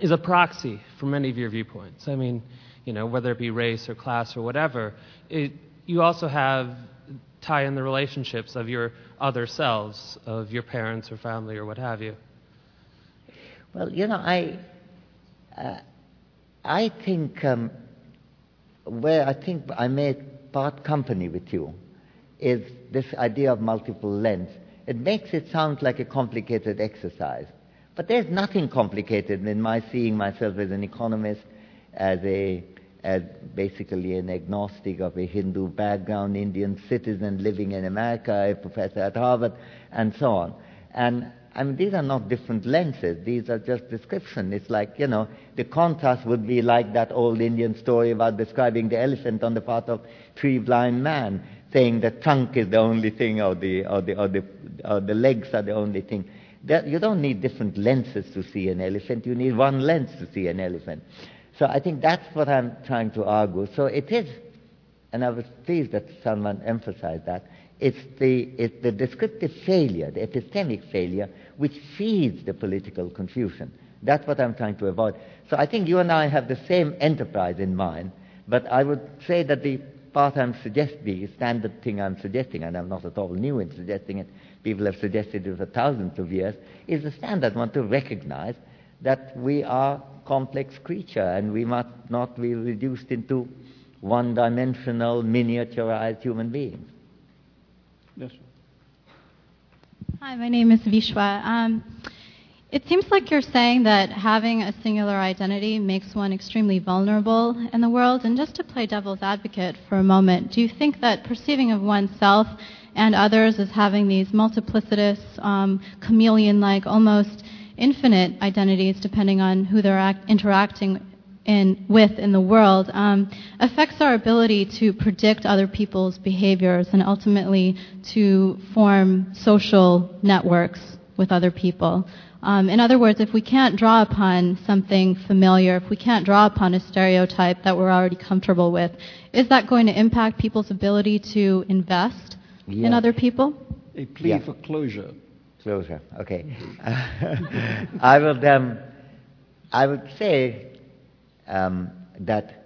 is a proxy for many of your viewpoints? I mean, you know, whether it be race or class or whatever, it, you also have tie in the relationships of your other selves, of your parents or family or what have you. Well, you know, I, uh, I think um, where I think I made part company with you is this idea of multiple lens. It makes it sound like a complicated exercise. But there's nothing complicated in my seeing myself as an economist, as a as basically an agnostic of a Hindu background, Indian citizen living in America, a professor at Harvard, and so on. And I mean, these are not different lenses. These are just description. It's like, you know, the contrast would be like that old Indian story about describing the elephant on the part of three blind men, saying the trunk is the only thing or the, or the, or the, or the legs are the only thing. That, you don't need different lenses to see an elephant. You need one lens to see an elephant. So I think that's what I'm trying to argue. So it is, and I was pleased that someone emphasized that, it's the, it's the descriptive failure, the epistemic failure, which feeds the political confusion. That's what I'm trying to avoid. So I think you and I have the same enterprise in mind, but I would say that the path I'm suggesting, the standard thing I'm suggesting, and I'm not at all new in suggesting it, people have suggested it for thousands of years, is the standard one to recognize that we are complex creature and we must not be reduced into one-dimensional, miniaturized human beings. Yes. Hi, my name is Vishwa. Um, it seems like you're saying that having a singular identity makes one extremely vulnerable in the world. And just to play devil's advocate for a moment, do you think that perceiving of oneself and others as having these multiplicitous, um, chameleon like, almost infinite identities, depending on who they're act- interacting in, with in the world um, affects our ability to predict other people's behaviors and ultimately to form social networks with other people. Um, in other words, if we can't draw upon something familiar, if we can't draw upon a stereotype that we're already comfortable with, is that going to impact people's ability to invest yes. in other people? A plea yeah. for closure. Okay. I would, um, I would say um, that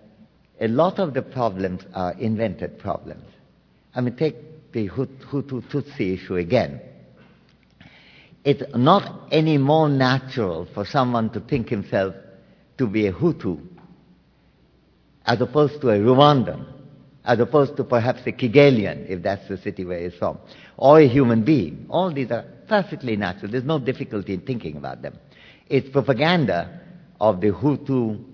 a lot of the problems are invented problems. I mean, take the Hutu Tutsi issue again. It's not any more natural for someone to think himself to be a Hutu as opposed to a Rwandan, as opposed to perhaps a Kigalian, if that's the city where he's from, or a human being. All these are perfectly natural. There's no difficulty in thinking about them. It's propaganda of the Hutu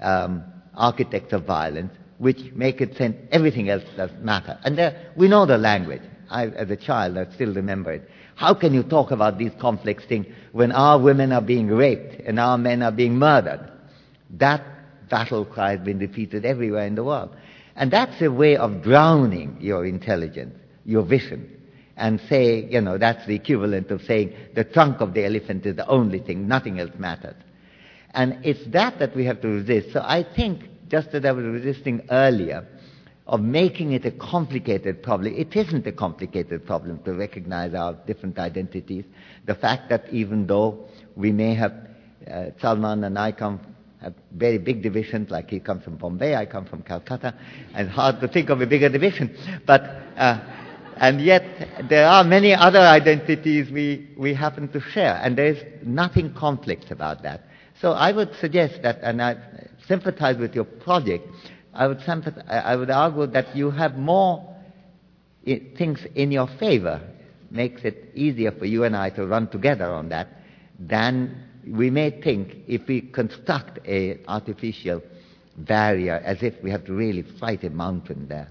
um, architects of violence, which make it send everything else does matter. And there, we know the language. I, as a child, I still remember it. How can you talk about these complex things when our women are being raped and our men are being murdered? That battle cry has been repeated everywhere in the world. And that's a way of drowning your intelligence, your vision, and say, you know, that's the equivalent of saying the trunk of the elephant is the only thing, nothing else matters. And it's that that we have to resist. So I think, just as I was resisting earlier, of making it a complicated problem. It isn't a complicated problem to recognize our different identities. The fact that even though we may have, uh, Salman and I come have very big division, like he comes from Bombay, I come from Calcutta, and hard to think of a bigger division. But, uh, and yet there are many other identities we, we happen to share, and there is nothing complex about that. So I would suggest that, and I sympathize with your project, I would, I would argue that you have more things in your favor, makes it easier for you and I to run together on that than we may think if we construct an artificial barrier as if we have to really fight a mountain there.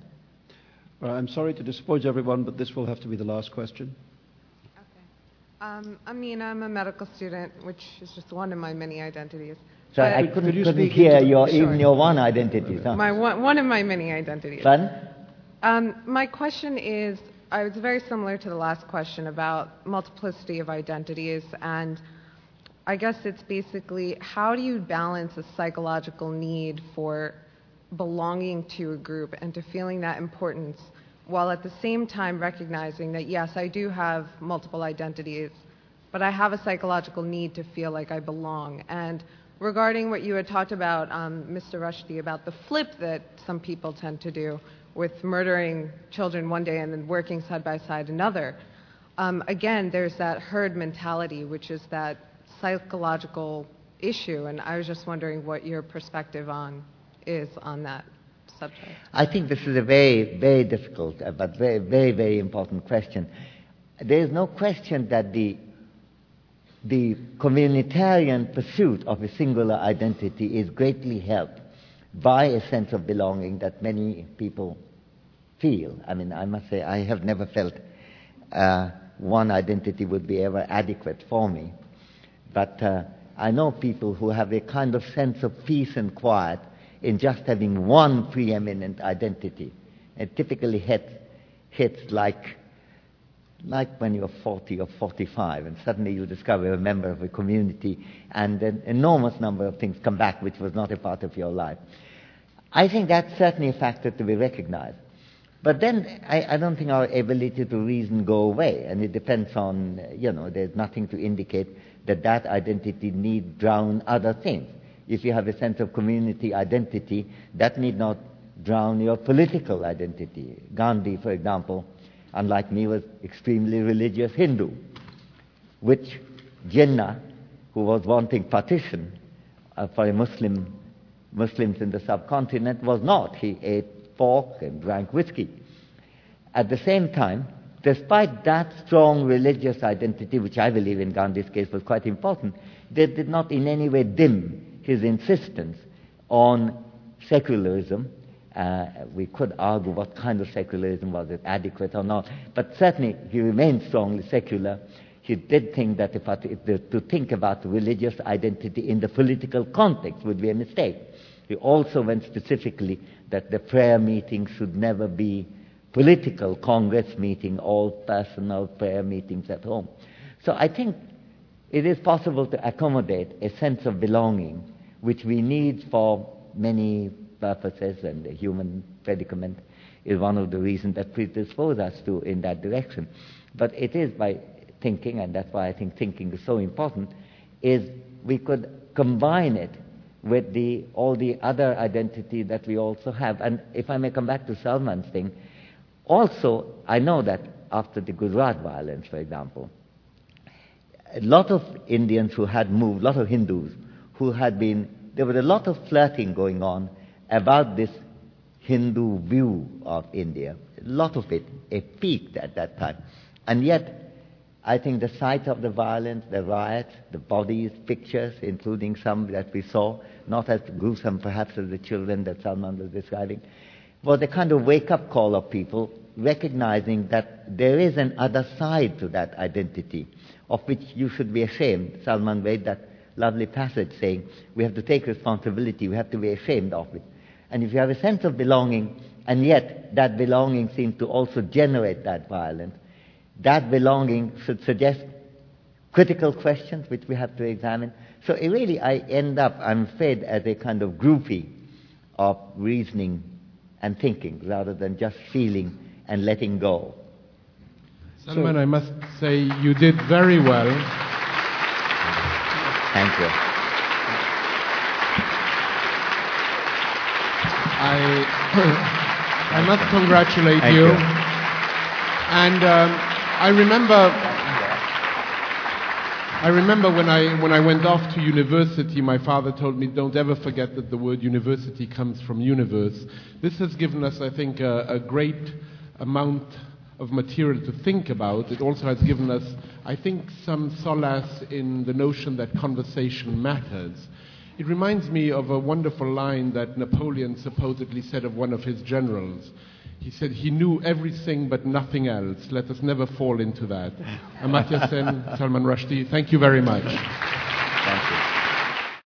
Well, I'm sorry to disappoint everyone, but this will have to be the last question. Okay. Um, I mean, I'm a medical student, which is just one of my many identities. So I couldn't, could couldn't hear your, sure. even your one identity. Huh? My one, one of my many identities. Fun? Um, my question is, uh, it's very similar to the last question about multiplicity of identities, and I guess it's basically how do you balance a psychological need for belonging to a group and to feeling that importance, while at the same time recognizing that yes, I do have multiple identities, but I have a psychological need to feel like I belong, and regarding what you had talked about, um, Mr. Rushdie, about the flip that some people tend to do with murdering children one day and then working side by side another. Um, again, there's that herd mentality, which is that psychological issue, and I was just wondering what your perspective on is on that subject. I think this is a very, very difficult, uh, but very, very, very important question. There is no question that the the communitarian pursuit of a singular identity is greatly helped by a sense of belonging that many people feel. I mean, I must say, I have never felt uh, one identity would be ever adequate for me. But uh, I know people who have a kind of sense of peace and quiet in just having one preeminent identity. It typically hits, hits like like when you're 40 or 45 and suddenly you discover you're a member of a community and an enormous number of things come back which was not a part of your life. I think that's certainly a factor to be recognized. But then I, I don't think our ability to reason go away, and it depends on, you know, there's nothing to indicate that that identity need drown other things. If you have a sense of community identity, that need not drown your political identity. Gandhi, for example, unlike me, was extremely religious Hindu, which Jinnah, who was wanting partition uh, for Muslim, Muslims in the subcontinent, was not. He ate pork and drank whiskey. At the same time, despite that strong religious identity, which I believe in Gandhi's case was quite important, they did not in any way dim his insistence on secularism uh, we could argue what kind of secularism was it adequate or not, but certainly he remained strongly secular. He did think that if, to think about religious identity in the political context would be a mistake. He also went specifically that the prayer meeting should never be political congress meeting, all personal prayer meetings at home. So I think it is possible to accommodate a sense of belonging, which we need for many purposes and the human predicament is one of the reasons that predispose us to in that direction. But it is by thinking, and that's why I think thinking is so important, is we could combine it with the, all the other identity that we also have. And if I may come back to Salman's thing, also, I know that after the Gujarat violence, for example, a lot of Indians who had moved, a lot of Hindus who had been, there was a lot of flirting going on about this Hindu view of India. A lot of it, it peaked at that time. And yet, I think the sight of the violence, the riots, the bodies, pictures, including some that we saw, not as gruesome perhaps as the children that Salman was describing, was a kind of wake-up call of people recognizing that there is an other side to that identity of which you should be ashamed. Salman read that lovely passage saying, we have to take responsibility, we have to be ashamed of it. And if you have a sense of belonging, and yet that belonging seems to also generate that violence, that belonging should suggest critical questions which we have to examine. So really, I end up, I'm fed as a kind of groupie of reasoning and thinking rather than just feeling and letting go. Salman, I must say you did very well. Thank you. I, I must congratulate you. you. And um, I remember, I remember when I when I went off to university, my father told me, "Don't ever forget that the word university comes from universe." This has given us, I think, a, a great amount of material to think about. It also has given us, I think, some solace in the notion that conversation matters. It reminds me of a wonderful line that Napoleon supposedly said of one of his generals. He said he knew everything but nothing else. Let us never fall into that. Amartya Sen, Salman Rushdie, thank you very much.